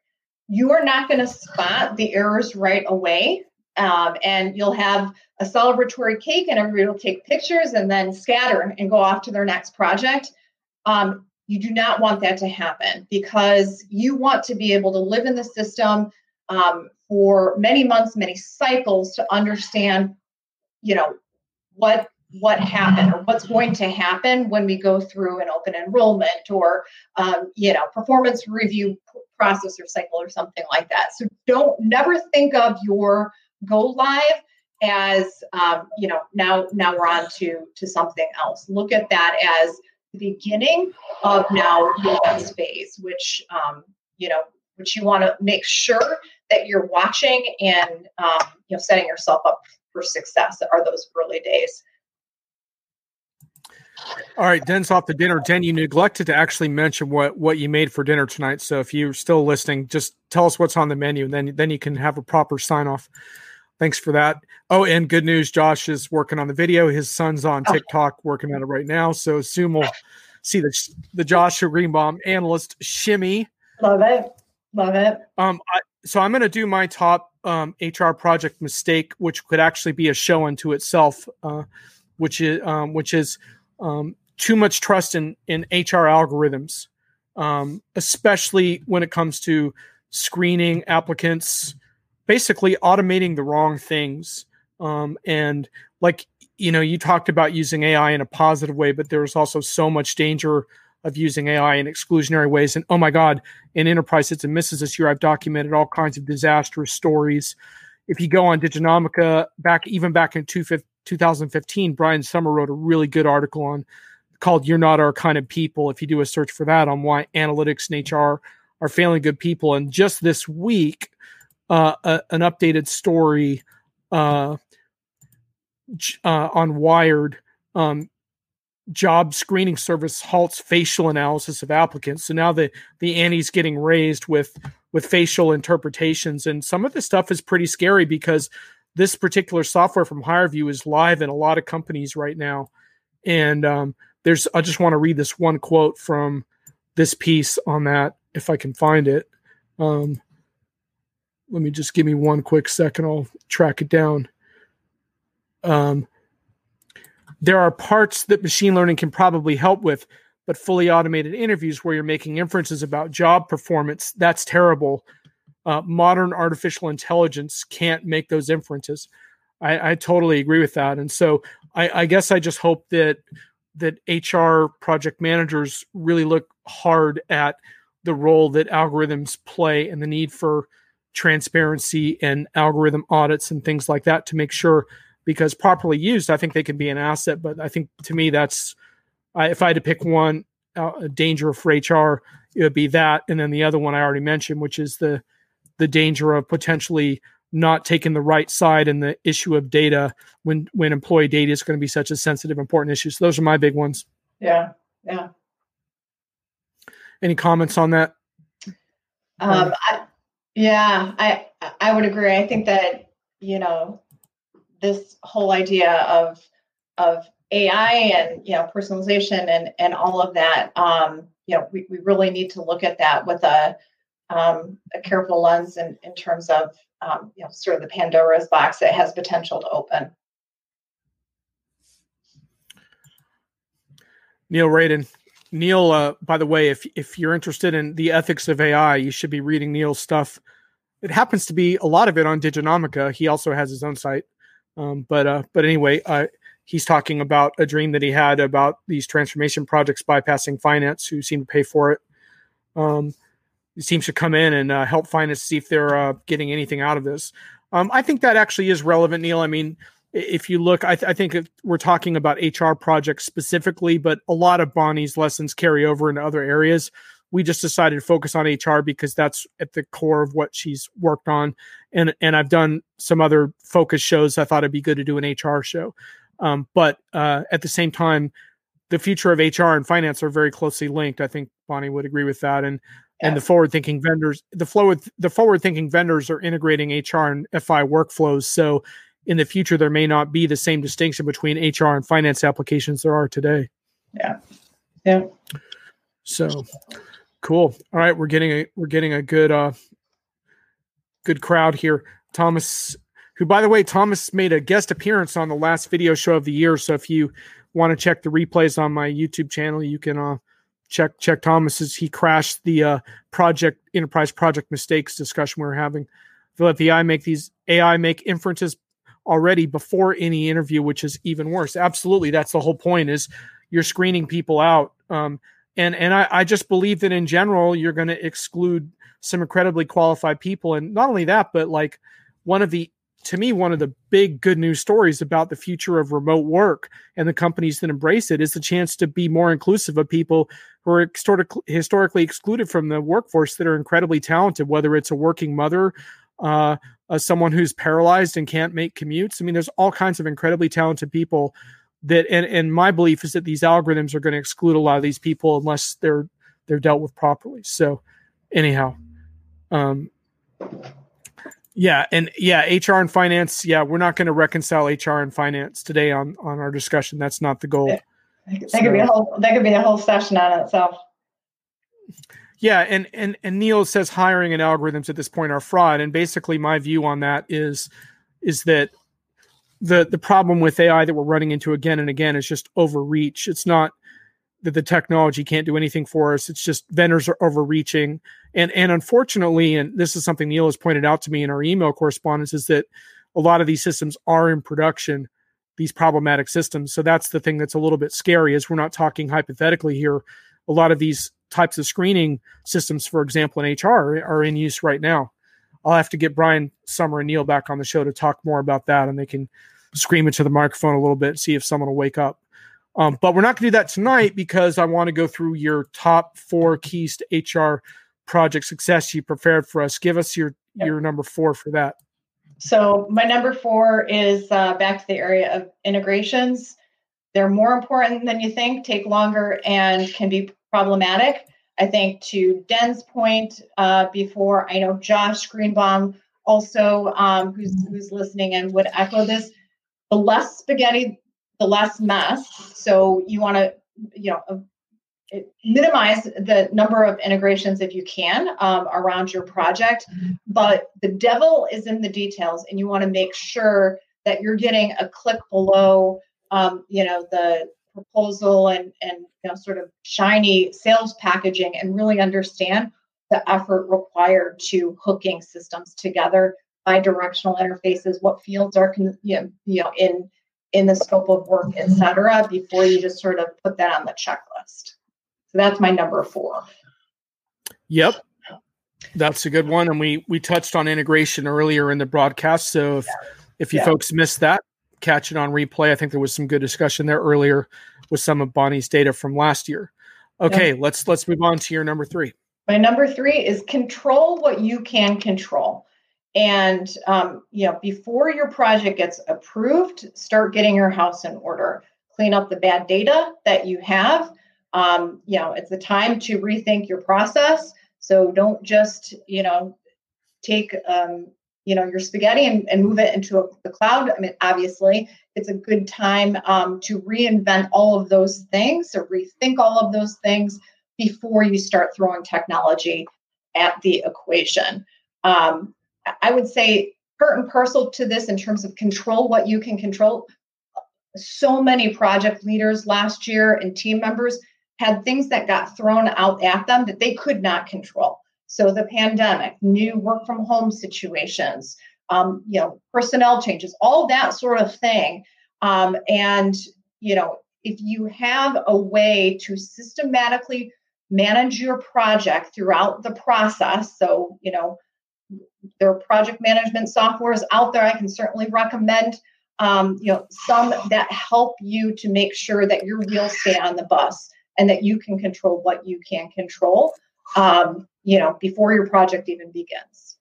You are not going to spot the errors right away, um, and you'll have a celebratory cake, and everybody will take pictures and then scatter and go off to their next project. Um, you do not want that to happen because you want to be able to live in the system um, for many months, many cycles to understand, you know, what what happened or what's going to happen when we go through an open enrollment or um, you know performance review process or cycle or something like that so don't never think of your go live as um, you know now now we're on to to something else look at that as the beginning of now your next phase which um, you know which you want to make sure that you're watching and um, you know setting yourself up for success are those early days all right, Den's off to dinner. Den, you neglected to actually mention what what you made for dinner tonight. So if you're still listening, just tell us what's on the menu, and then then you can have a proper sign off. Thanks for that. Oh, and good news, Josh is working on the video. His son's on oh. TikTok working on it right now. So soon we'll see the the Joshua Greenbaum analyst shimmy. Love it, love it. Um, I, so I'm going to do my top um, HR project mistake, which could actually be a show unto itself, uh, which is um, which is um, too much trust in in HR algorithms, um, especially when it comes to screening applicants, basically automating the wrong things. Um, and like you know, you talked about using AI in a positive way, but there's also so much danger of using AI in exclusionary ways. And oh my God, in enterprise hits and misses this year, I've documented all kinds of disastrous stories. If you go on Diginomica back, even back in 2015, Brian Sommer wrote a really good article on called You're Not Our Kind of People. If you do a search for that on why analytics and HR are failing good people. And just this week, uh, a, an updated story uh, uh, on Wired um, job screening service halts facial analysis of applicants. So now the the ante's getting raised with with facial interpretations, and some of this stuff is pretty scary because this particular software from HireVue is live in a lot of companies right now. And um, there's, I just want to read this one quote from this piece on that, if I can find it. Um, let me just give me one quick second. I'll track it down. Um, there are parts that machine learning can probably help with, but fully automated interviews where you're making inferences about job performance, that's terrible uh, modern artificial intelligence can't make those inferences. I, I totally agree with that, and so I, I, guess I just hope that that HR project managers really look hard at the role that algorithms play and the need for transparency and algorithm audits and things like that to make sure because properly used i think they can be an asset but i think to me that's I, if i had to pick one uh, danger for hr it would be that and then the other one i already mentioned which is the the danger of potentially not taking the right side in the issue of data when when employee data is going to be such a sensitive important issue. So those are my big ones. Yeah yeah. Any comments on that? Um I, yeah i i would agree i think that you know this whole idea of of ai and you know personalization and and all of that um you know we, we really need to look at that with a um, a careful lens in, in terms of um, you know sort of the Pandora's box that has potential to open. Neil Raden. Neil, uh, by the way, if if you're interested in the ethics of AI, you should be reading Neil's stuff. It happens to be a lot of it on Diginomica. He also has his own site, um, but uh, but anyway, uh, he's talking about a dream that he had about these transformation projects bypassing finance, who seem to pay for it. Um, he seems to come in and uh, help finance see if they're uh, getting anything out of this. Um, I think that actually is relevant, Neil. I mean, if you look, I, th- I think we're talking about HR projects specifically, but a lot of Bonnie's lessons carry over into other areas. We just decided to focus on HR because that's at the core of what she's worked on, and and I've done some other focus shows. I thought it'd be good to do an HR show, um, but uh, at the same time, the future of HR and finance are very closely linked. I think Bonnie would agree with that, and yeah. and the forward thinking vendors, the flow the forward thinking vendors are integrating HR and FI workflows. So in the future there may not be the same distinction between HR and finance applications there are today. Yeah. Yeah. So cool. All right, we're getting a we're getting a good uh good crowd here. Thomas who by the way Thomas made a guest appearance on the last video show of the year, so if you want to check the replays on my YouTube channel, you can uh check check Thomas's he crashed the uh project enterprise project mistakes discussion we are having. Let the AI make these AI make inferences already before any interview, which is even worse. Absolutely, that's the whole point. Is you're screening people out, um, and and I, I just believe that in general you're going to exclude some incredibly qualified people, and not only that, but like one of the to me one of the big good news stories about the future of remote work and the companies that embrace it is the chance to be more inclusive of people who are historically excluded from the workforce that are incredibly talented whether it's a working mother uh, uh, someone who's paralyzed and can't make commutes. I mean, there's all kinds of incredibly talented people that, and, and my belief is that these algorithms are going to exclude a lot of these people unless they're they're dealt with properly. So, anyhow, um, yeah, and yeah, HR and finance. Yeah, we're not going to reconcile HR and finance today on on our discussion. That's not the goal. That, so, could be a whole. That could be a whole session on itself. Yeah, and and and Neil says hiring and algorithms at this point are fraud, and basically my view on that is is that the the problem with AI that we're running into again and again is just overreach. It's not that the technology can't do anything for us. It's just vendors are overreaching, and and unfortunately, and this is something Neil has pointed out to me in our email correspondence, is that a lot of these systems are in production these problematic systems so that's the thing that's a little bit scary is we're not talking hypothetically here a lot of these types of screening systems, for example, in HR, are in use right now. I'll have to get Brian Sommer and Neil back on the show to talk more about that, and they can scream into the microphone a little bit, see if someone will wake up. Um, but we're not going to do that tonight because I want to go through your top four keys to HR project success you prepared for us. Give us your yep. your number four for that. So my number four is uh, back to the area of integrations. They're more important than you think, take longer, and can be problematic. I think to Den's point uh, before, I know Josh Greenbaum also, um, who's who's listening and would echo this. The less spaghetti, the less mess. So you want to, you know, uh, minimize the number of integrations if you can um, around your project. But the devil is in the details, and you want to make sure that you're getting a click below, um, you know, the proposal and and you know sort of shiny sales packaging and really understand the effort required to hooking systems together bidirectional interfaces what fields are you know, you know in in the scope of work etc before you just sort of put that on the checklist so that's my number four yep that's a good one and we we touched on integration earlier in the broadcast so if yeah. if you yeah. folks missed that catch it on replay. I think there was some good discussion there earlier with some of Bonnie's data from last year. Okay, let's let's move on to your number three. My number three is control what you can control. And um, you know, before your project gets approved, start getting your house in order. Clean up the bad data that you have. Um, you know, it's the time to rethink your process. So don't just you know take um, you know your spaghetti and, and move it into a, the cloud. I mean obviously it's a good time um, to reinvent all of those things or rethink all of those things before you start throwing technology at the equation. Um, i would say part and parcel to this in terms of control what you can control. So many project leaders last year and team members had things that got thrown out at them that they could not control. So the pandemic, new work from home situations, um, you know, personnel changes, all that sort of thing. Um, and you know, if you have a way to systematically manage your project throughout the process, so you know, there are project management softwares out there. I can certainly recommend um, you know some that help you to make sure that your wheels stay on the bus and that you can control what you can control um, you know before your project even begins.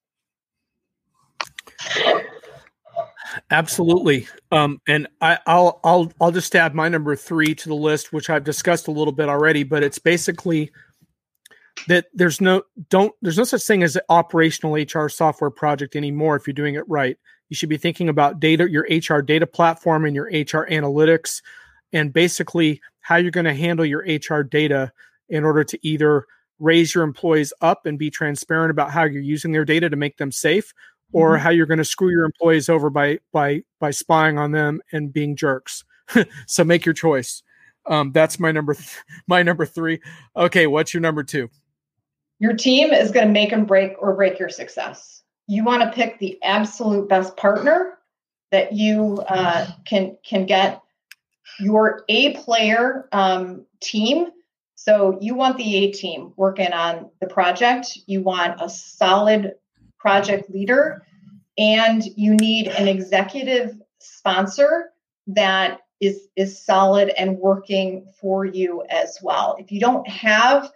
Absolutely. Um, and I, will i'll i'll just add my number three to the list which i've discussed a little bit already but it's basically that there's no don't there's no such thing as an operational hr software project anymore if you're doing it right. You should be thinking about data your hr data platform and your hr analytics and basically how you're going to handle your hr data in order to either raise your employees up and be transparent about how you're using their data to make them safe or mm-hmm. how you're going to screw your employees over by by by spying on them and being jerks so make your choice um, that's my number th- my number three okay what's your number two your team is going to make and break or break your success. You want to pick the absolute best partner that you uh, can can get your A player um, team. So you want the A team working on the project. You want a solid project leader, and you need an executive sponsor that is is solid and working for you as well. If you don't have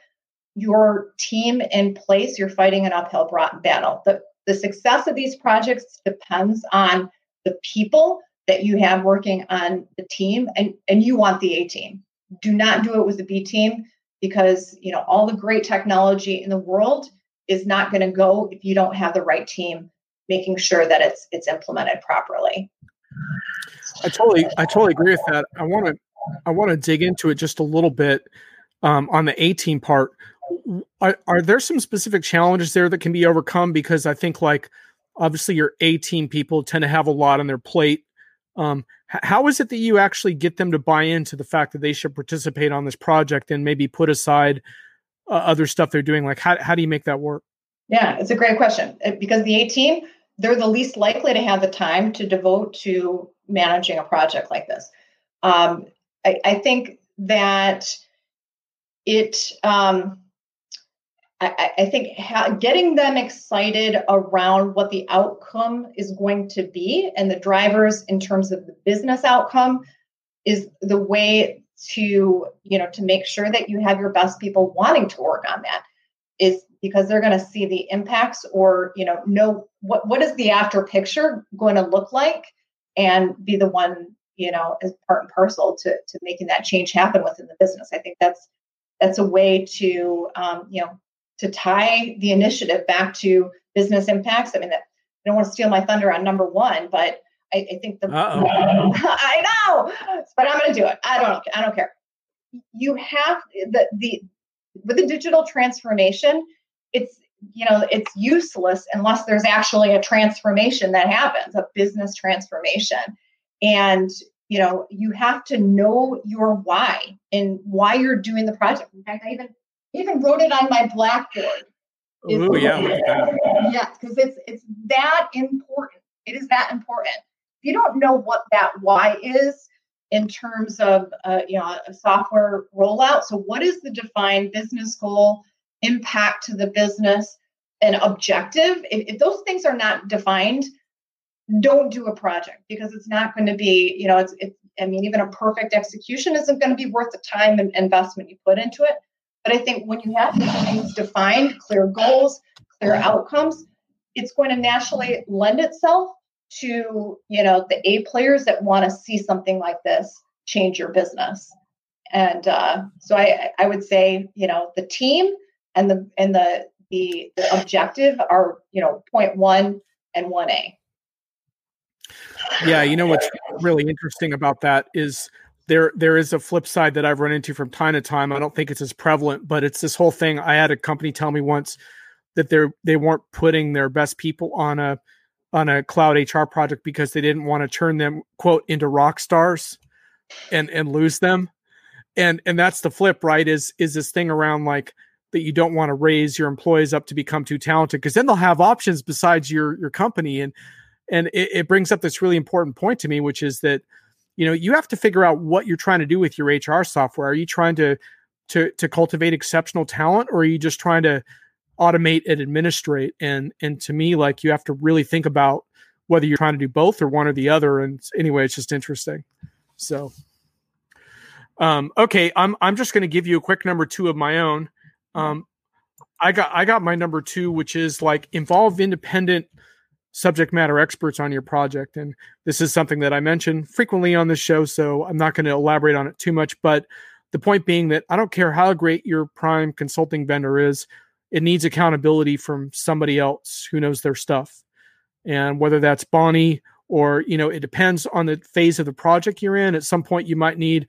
your team in place, you're fighting an uphill battle. The, the success of these projects depends on the people that you have working on the team, and, and you want the A team. Do not do it with the B team because you know all the great technology in the world is not going to go if you don't have the right team making sure that it's it's implemented properly. I totally I totally agree with that. I want to I want to dig into it just a little bit um, on the A team part are, are there some specific challenges there that can be overcome? Because I think like obviously your A team people tend to have a lot on their plate. Um, how is it that you actually get them to buy into the fact that they should participate on this project and maybe put aside uh, other stuff they're doing? Like, how, how do you make that work? Yeah, it's a great question because the A team, they're the least likely to have the time to devote to managing a project like this. Um, I, I, think that it, um, I, I think ha- getting them excited around what the outcome is going to be and the drivers in terms of the business outcome is the way to you know to make sure that you have your best people wanting to work on that is because they're going to see the impacts or you know know what what is the after picture going to look like and be the one you know as part and parcel to to making that change happen within the business. I think that's that's a way to um, you know to tie the initiative back to business impacts. I mean, that, I don't want to steal my thunder on number one, but I, I think the I know, but I'm going to do it. I don't. I don't care. You have the the with the digital transformation. It's you know it's useless unless there's actually a transformation that happens, a business transformation, and you know you have to know your why and why you're doing the project. In fact, I even even wrote it on my blackboard. Oh yeah, yes, because it's it's that important. It is that important. If you don't know what that why is in terms of uh, you know a software rollout, so what is the defined business goal, impact to the business, and objective? If, if those things are not defined, don't do a project because it's not going to be you know it's it's I mean even a perfect execution isn't going to be worth the time and investment you put into it. But I think when you have these things defined, clear goals, clear outcomes, it's going to naturally lend itself to you know the A players that want to see something like this change your business. And uh, so I I would say you know the team and the and the the, the objective are you know point one and one A. Yeah, you know what's really interesting about that is there there is a flip side that I've run into from time to time. I don't think it's as prevalent, but it's this whole thing. I had a company tell me once that they they weren't putting their best people on a on a cloud HR project because they didn't want to turn them quote into rock stars. and and lose them and and that's the flip right is is this thing around like that you don't want to raise your employees up to become too talented because then they'll have options besides your your company and and it, it, brings up this really important point to me which is that you know you have to figure out what you're trying to do with your hr software. Are you trying to to to cultivate exceptional talent or are you just trying to automate and administrate? And and to me like you have to really think about whether you're trying to do both or one or the other. And anyway it's just interesting. So um, okay, I'm I'm just going to give you a quick number two of my own. Um, I got I got my number two, which is like involve independent subject matter experts on your project, and this is something that I mention frequently on this show, so I'm not going to elaborate on it too much. But the point being that I don't care how great your prime consulting vendor is, it needs accountability from somebody else who knows their stuff, and whether that's Bonnie or you know it depends on the phase of the project you're in. At some point, you might need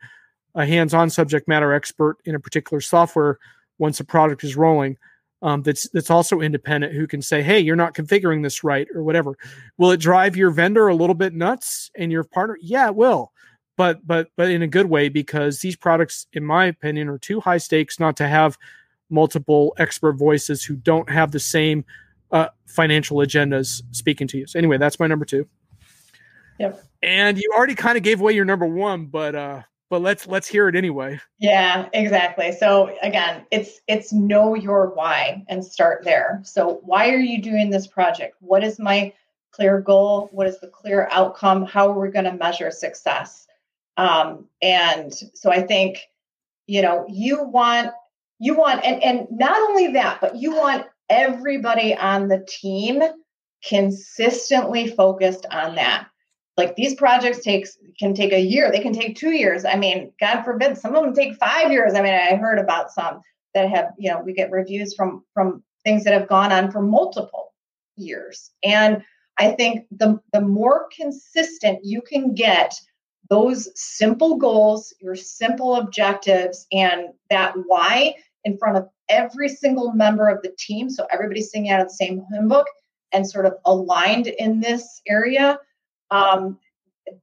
a hands-on subject matter expert in a particular software once a product is rolling um, that's that's also independent who can say hey you're not configuring this right or whatever. Will it drive your vendor a little bit nuts and your partner? Yeah it will. But but but in a good way because these products in my opinion are too high stakes not to have multiple expert voices who don't have the same uh, financial agendas speaking to you. So anyway that's my number two. Yep. And you already kind of gave away your number one but uh but let's let's hear it anyway. Yeah exactly. So again it's it's know your why and start there. So why are you doing this project? What is my clear goal? What is the clear outcome? How are we going to measure success? Um, and so i think you know you want you want and and not only that but you want everybody on the team consistently focused on that like these projects takes can take a year they can take two years. I mean god forbid some of them take five years. I mean i heard about some that have you know we get reviews from from things that have gone on for multiple years. And i think the the more consistent you can get those simple goals your simple objectives and that why in front of every single member of the team so everybody's singing out of the same hymn book and sort of aligned in this area um,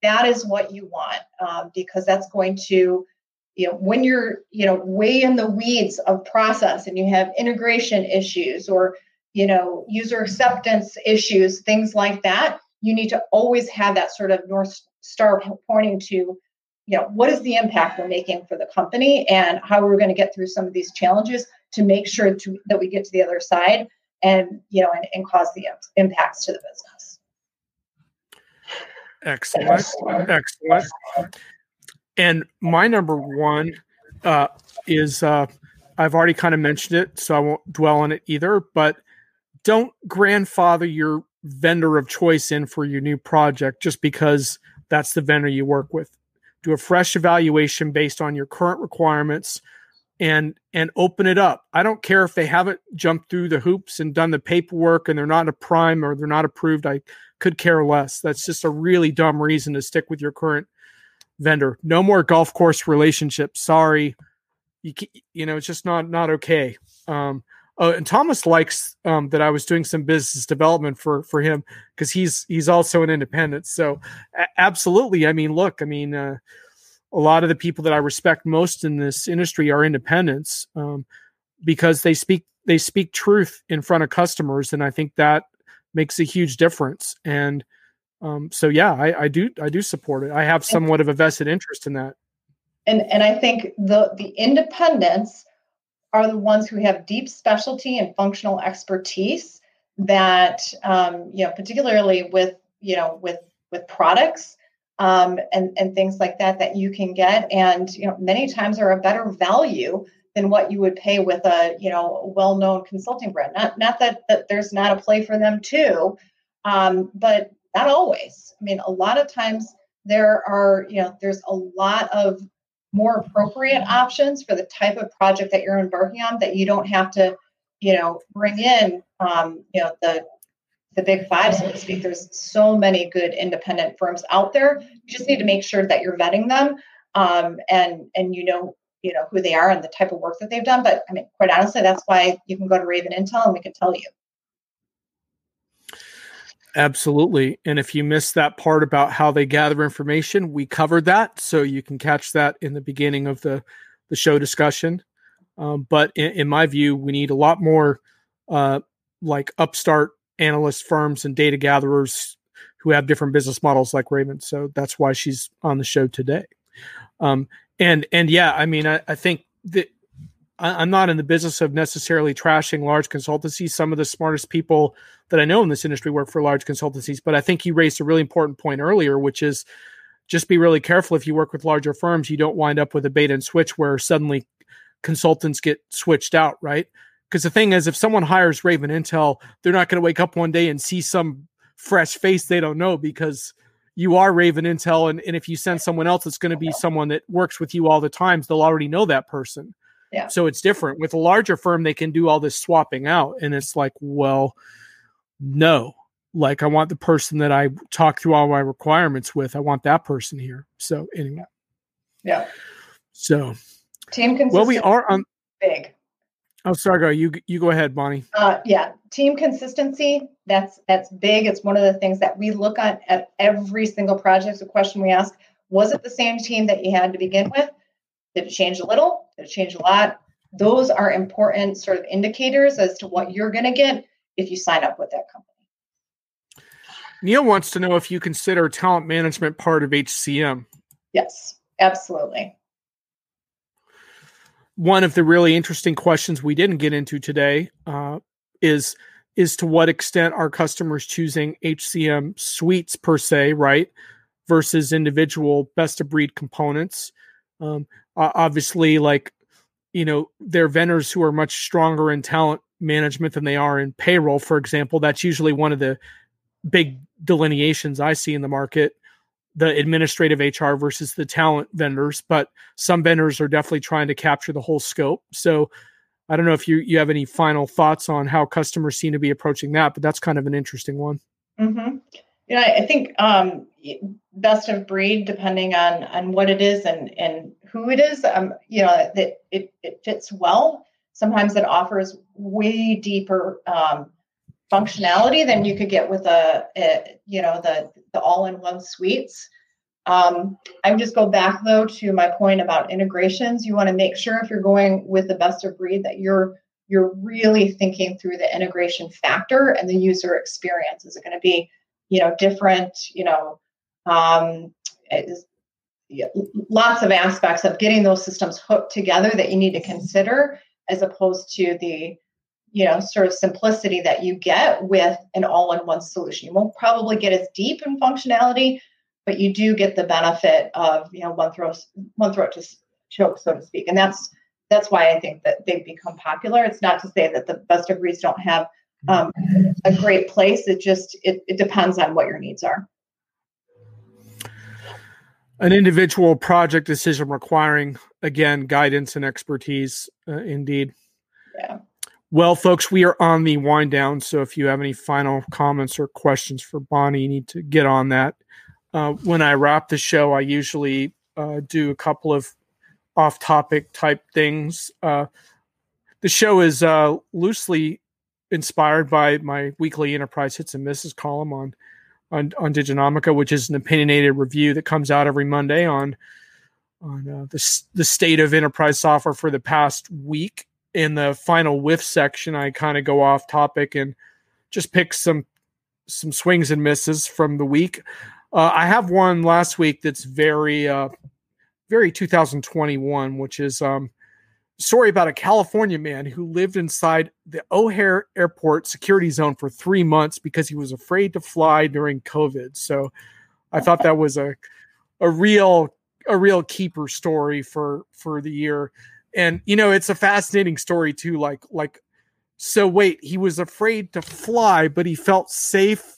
that is what you want um, because that's going to you know when you're you know way in the weeds of process and you have integration issues or you know user acceptance issues things like that you need to always have that sort of north star pointing to you know what is the impact we're making for the company and how we're going to get through some of these challenges to make sure to, that we get to the other side and you know and, and cause the impacts to the business Excellent. Excellent. And my number one uh, is uh, I've already kind of mentioned it, so I won't dwell on it either, but don't grandfather your vendor of choice in for your new project just because that's the vendor you work with. Do a fresh evaluation based on your current requirements and and open it up. I don't care if they haven't jumped through the hoops and done the paperwork and they're not a prime or they're not approved. I could care less. That's just a really dumb reason to stick with your current vendor. No more golf course relationships. Sorry, you you know it's just not not okay. Um, oh, and Thomas likes um, that I was doing some business development for for him because he's he's also an independent. So a- absolutely, I mean, look, I mean, uh, a lot of the people that I respect most in this industry are independents um, because they speak they speak truth in front of customers, and I think that makes a huge difference. And um, so, yeah, I, I do I do support it. I have somewhat of a vested interest in that. And and I think the the independents are the ones who have deep specialty and functional expertise that um, you know, particularly with you know with with products um, and and things like that that you can get, and you know, many times are a better value than what you would pay with a you know well-known consulting brand. Not not that, that there's not a play for them too, um, but not always. I mean, a lot of times there are you know there's a lot of more appropriate options for the type of project that you're embarking on that you don't have to you know bring in um, you know the the big five so to speak there's so many good independent firms out there you just need to make sure that you're vetting them um, and and you know you know who they are and the type of work that they've done but i mean quite honestly that's why you can go to Raven Intel and we can tell you Absolutely. And if you missed that part about how they gather information, we covered that. So you can catch that in the beginning of the, the show discussion. Um, but in, in, my view, we need a lot more uh, like upstart analyst firms and data gatherers who have different business models like Raven. So that's why she's on the show today. Um, and and yeah, I mean, I, I think that I, am not in the business of necessarily trashing large consultancies. Some of the smartest people that I know in this industry work for large consultancies, but I think you raised a really important point earlier, which is just be really careful if you work with larger firms. You don't wind up with a bait and switch where suddenly consultants get switched out, right? Because the thing is, if someone hires Raven Intel, they're not going to wake up one day and see some fresh face they don't know because you are Raven Intel. And, and if you send someone else, it's going to be someone that works with you all the times. They'll already know that person. Yeah. So it's different. With a larger firm, they can do all this swapping out. And it's like, well, no. Like I want the person that I talk through all my requirements with. I want that person here. So anyway. Yeah. So team consistency. Well, we are on big. Oh, sorry, go. You you go ahead, Bonnie. Uh, yeah, team consistency. That's that's big. It's one of the things that we look at at every single project. The question we ask: Was it the same team that you had to begin with? Did it change a little? Did it change a lot? Those are important sort of indicators as to what you're going to get if you sign up with that company. Neil wants to know if you consider talent management part of HCM. Yes, absolutely. One of the really interesting questions we didn't get into today uh, is is to what extent are customers choosing HCM suites per se, right, versus individual best of breed components. Um, obviously, like you know, they're vendors who are much stronger in talent management than they are in payroll, for example. That's usually one of the big delineations I see in the market the administrative HR versus the talent vendors, but some vendors are definitely trying to capture the whole scope. So I don't know if you you have any final thoughts on how customers seem to be approaching that, but that's kind of an interesting one. Mm-hmm. Yeah, I think um, best of breed, depending on on what it is and and who it is. Um, you know that it it fits well. Sometimes it offers way deeper um, functionality than you could get with a, a you know the the all-in-one suites. Um, I would just go back though to my point about integrations. You want to make sure if you're going with the best of breed that you're you're really thinking through the integration factor and the user experience. Is it going to be you know different? You know, um, yeah, lots of aspects of getting those systems hooked together that you need to consider as opposed to the you know sort of simplicity that you get with an all-in-one solution. You won't probably get as deep in functionality but you do get the benefit of you know one throat one throat to choke so to speak. And that's that's why i think that they've become popular. It's not to say that the best of breeds don't have um, a great place. It just it, it depends on what your needs are. An individual project decision requiring again guidance and expertise uh, indeed. Yeah well, folks, we are on the wind down. So if you have any final comments or questions for Bonnie, you need to get on that. Uh, when I wrap the show, I usually uh, do a couple of off topic type things. Uh, the show is uh, loosely inspired by my weekly enterprise hits and misses column on, on, on Diginomica, which is an opinionated review that comes out every Monday on, on uh, the, the state of enterprise software for the past week in the final whiff section, I kind of go off topic and just pick some some swings and misses from the week. Uh, I have one last week that's very uh, very 2021, which is um, story about a California man who lived inside the O'Hare Airport security zone for three months because he was afraid to fly during COVID. So I thought that was a a real a real keeper story for for the year and you know it's a fascinating story too like like so wait he was afraid to fly but he felt safe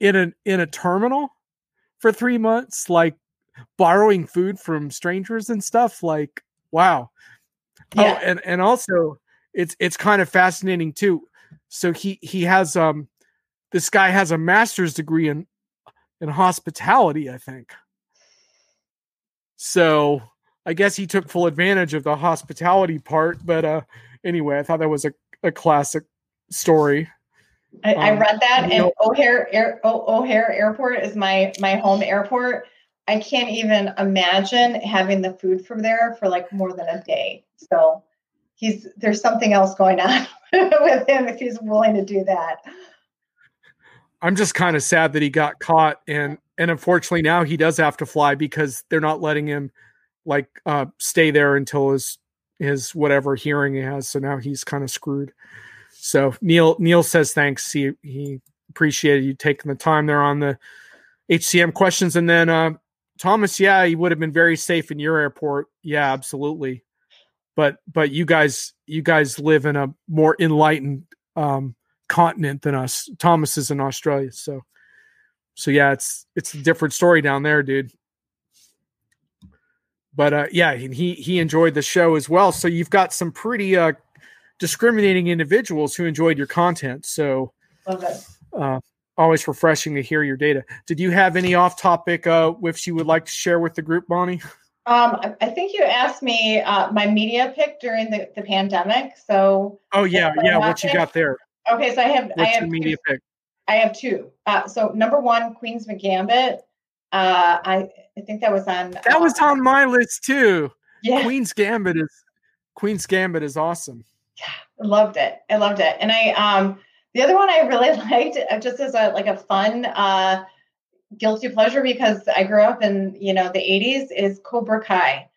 in a in a terminal for 3 months like borrowing food from strangers and stuff like wow. Oh, yeah. oh and and also it's it's kind of fascinating too. So he he has um this guy has a master's degree in in hospitality i think. So I guess he took full advantage of the hospitality part. But uh, anyway, I thought that was a, a classic story. I, um, I read that, and know, O'Hare Air, o- O'Hare Airport is my my home airport. I can't even imagine having the food from there for like more than a day. So he's there's something else going on with him if he's willing to do that. I'm just kind of sad that he got caught and and unfortunately now he does have to fly because they're not letting him like uh stay there until his his whatever hearing he has. So now he's kind of screwed. So Neil Neil says thanks. He he appreciated you taking the time there on the HCM questions. And then uh, Thomas, yeah, he would have been very safe in your airport. Yeah, absolutely. But but you guys you guys live in a more enlightened um, continent than us. Thomas is in Australia, so so yeah, it's it's a different story down there, dude. But uh, yeah, he he enjoyed the show as well. So you've got some pretty uh, discriminating individuals who enjoyed your content. So, uh, always refreshing to hear your data. Did you have any off topic uh, whiffs you would like to share with the group, Bonnie? Um, I think you asked me uh, my media pick during the, the pandemic. So, oh yeah, yeah. What you got there? Okay, so I have What's I have media two, pick. I have two. Uh, so number one, Queen's Gambit. Uh, I I think that was on. That was uh, on my list too. Yeah. Queen's Gambit is Queen's Gambit is awesome. Yeah, loved it. I loved it. And I um the other one I really liked uh, just as a like a fun uh guilty pleasure because I grew up in, you know, the 80s is Cobra Kai.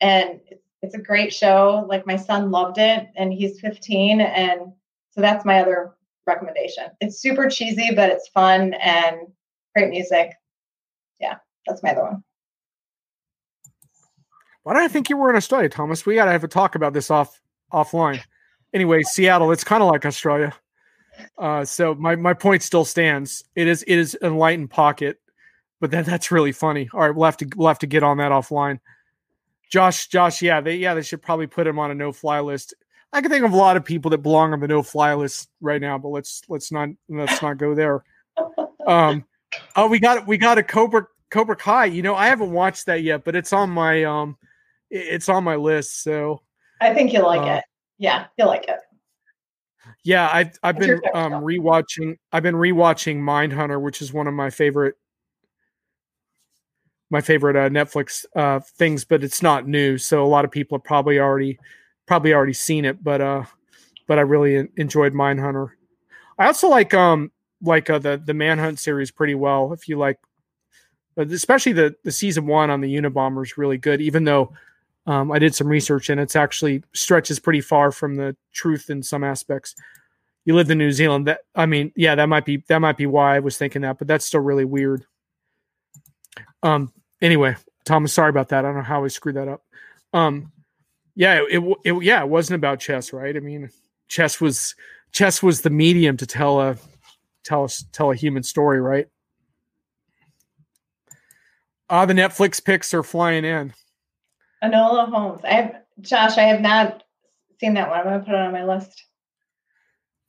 And it's a great show. Like my son loved it and he's 15 and so that's my other recommendation. It's super cheesy but it's fun and great music. Yeah, that's my other one. Why do I think you were in Australia, Thomas? We got to have a talk about this off offline anyway, Seattle, it's kind of like Australia. Uh, so my my point still stands. It is it is enlightened pocket, but then that's really funny. All right, we'll have to we'll have to get on that offline. Josh, Josh, yeah, they yeah they should probably put him on a no fly list. I can think of a lot of people that belong on the no fly list right now, but let's let's not let's not go there. Um, oh, we got we got a Cobra Cobra Kai. You know, I haven't watched that yet, but it's on my um, it's on my list. So I think you'll like uh, it yeah, you'll like it. Yeah, I've I've been um, rewatching. I've been rewatching Mindhunter, which is one of my favorite my favorite uh, Netflix uh, things, but it's not new, so a lot of people have probably already probably already seen it. But uh, but I really enjoyed Mindhunter. I also like um like uh, the the Manhunt series pretty well. If you like, especially the the season one on the Unabomber is really good, even though um, I did some research and it's actually stretches pretty far from the truth in some aspects. You lived in New Zealand. That I mean, yeah, that might be that might be why I was thinking that, but that's still really weird. Um. Anyway, Thomas, sorry about that. I don't know how I screwed that up. Um. Yeah. It, it, yeah. It wasn't about chess, right? I mean, chess was chess was the medium to tell a tell us tell a human story, right? Ah, uh, the Netflix picks are flying in. Enola Holmes. I have Josh. I have not seen that one. I'm going to put it on my list.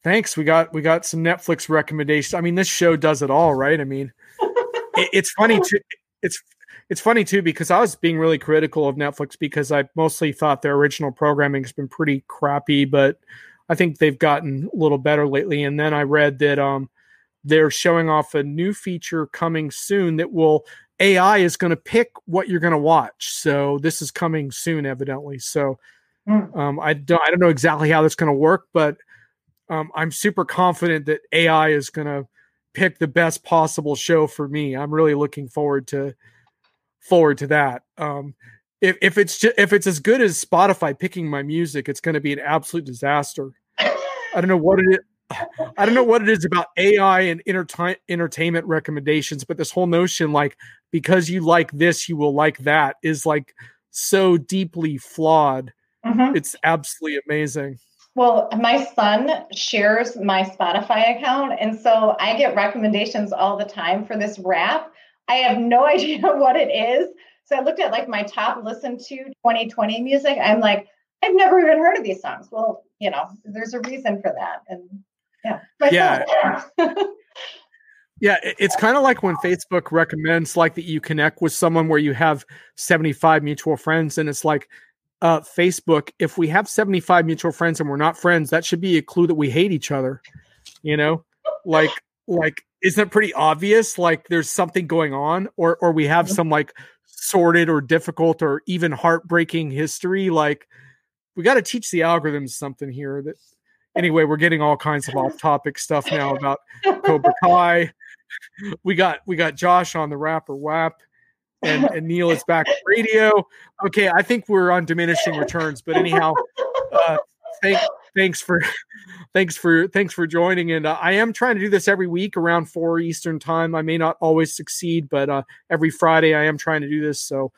Thanks. We got we got some Netflix recommendations. I mean, this show does it all, right? I mean, it, it's funny too. It's it's funny too because I was being really critical of Netflix because I mostly thought their original programming has been pretty crappy, but I think they've gotten a little better lately. And then I read that um they're showing off a new feature coming soon that will AI is going to pick what you're going to watch. So this is coming soon, evidently. So mm. um, I don't I don't know exactly how that's going to work, but um, I'm super confident that AI is going to pick the best possible show for me. I'm really looking forward to forward to that. Um, if if it's just, if it's as good as Spotify picking my music, it's going to be an absolute disaster. I don't know what it is. I don't know what it is about AI and enter- entertainment recommendations, but this whole notion, like, because you like this, you will like that, is like so deeply flawed. Mm-hmm. It's absolutely amazing. Well, my son shares my Spotify account, and so I get recommendations all the time for this rap. I have no idea what it is. So I looked at like my top listened to 2020 music. I'm like, I've never even heard of these songs. Well, you know, there's a reason for that. And yeah. Yeah. yeah, it's kind of like when Facebook recommends like that you connect with someone where you have 75 mutual friends and it's like uh Facebook, if we have 75 mutual friends and we're not friends, that should be a clue that we hate each other. You know? like like isn't it pretty obvious like there's something going on or or we have some like sordid or difficult or even heartbreaking history like we got to teach the algorithms something here that anyway we're getting all kinds of off topic stuff now about cobra kai we got we got josh on the rapper wap and, and neil is back radio. Okay i think we're on diminishing returns but anyhow uh thank, thanks for thanks for thanks for joining. And uh, i am trying to do this every week around four eastern time. I may not always succeed but uh, every friday i am trying to do this. So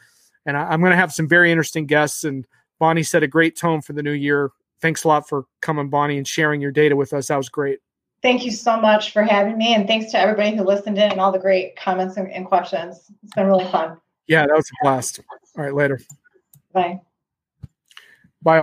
and I, i'm going to have some very interesting guests and bonnie set a great tone for the new year. Thanks a lot for coming bonnie and sharing your data with us. That was great thank you so much for having me and thanks to everybody who listened in and all the great comments and, and questions. It's been really fun. Yeah that was a blast. All right later. Bye. Bye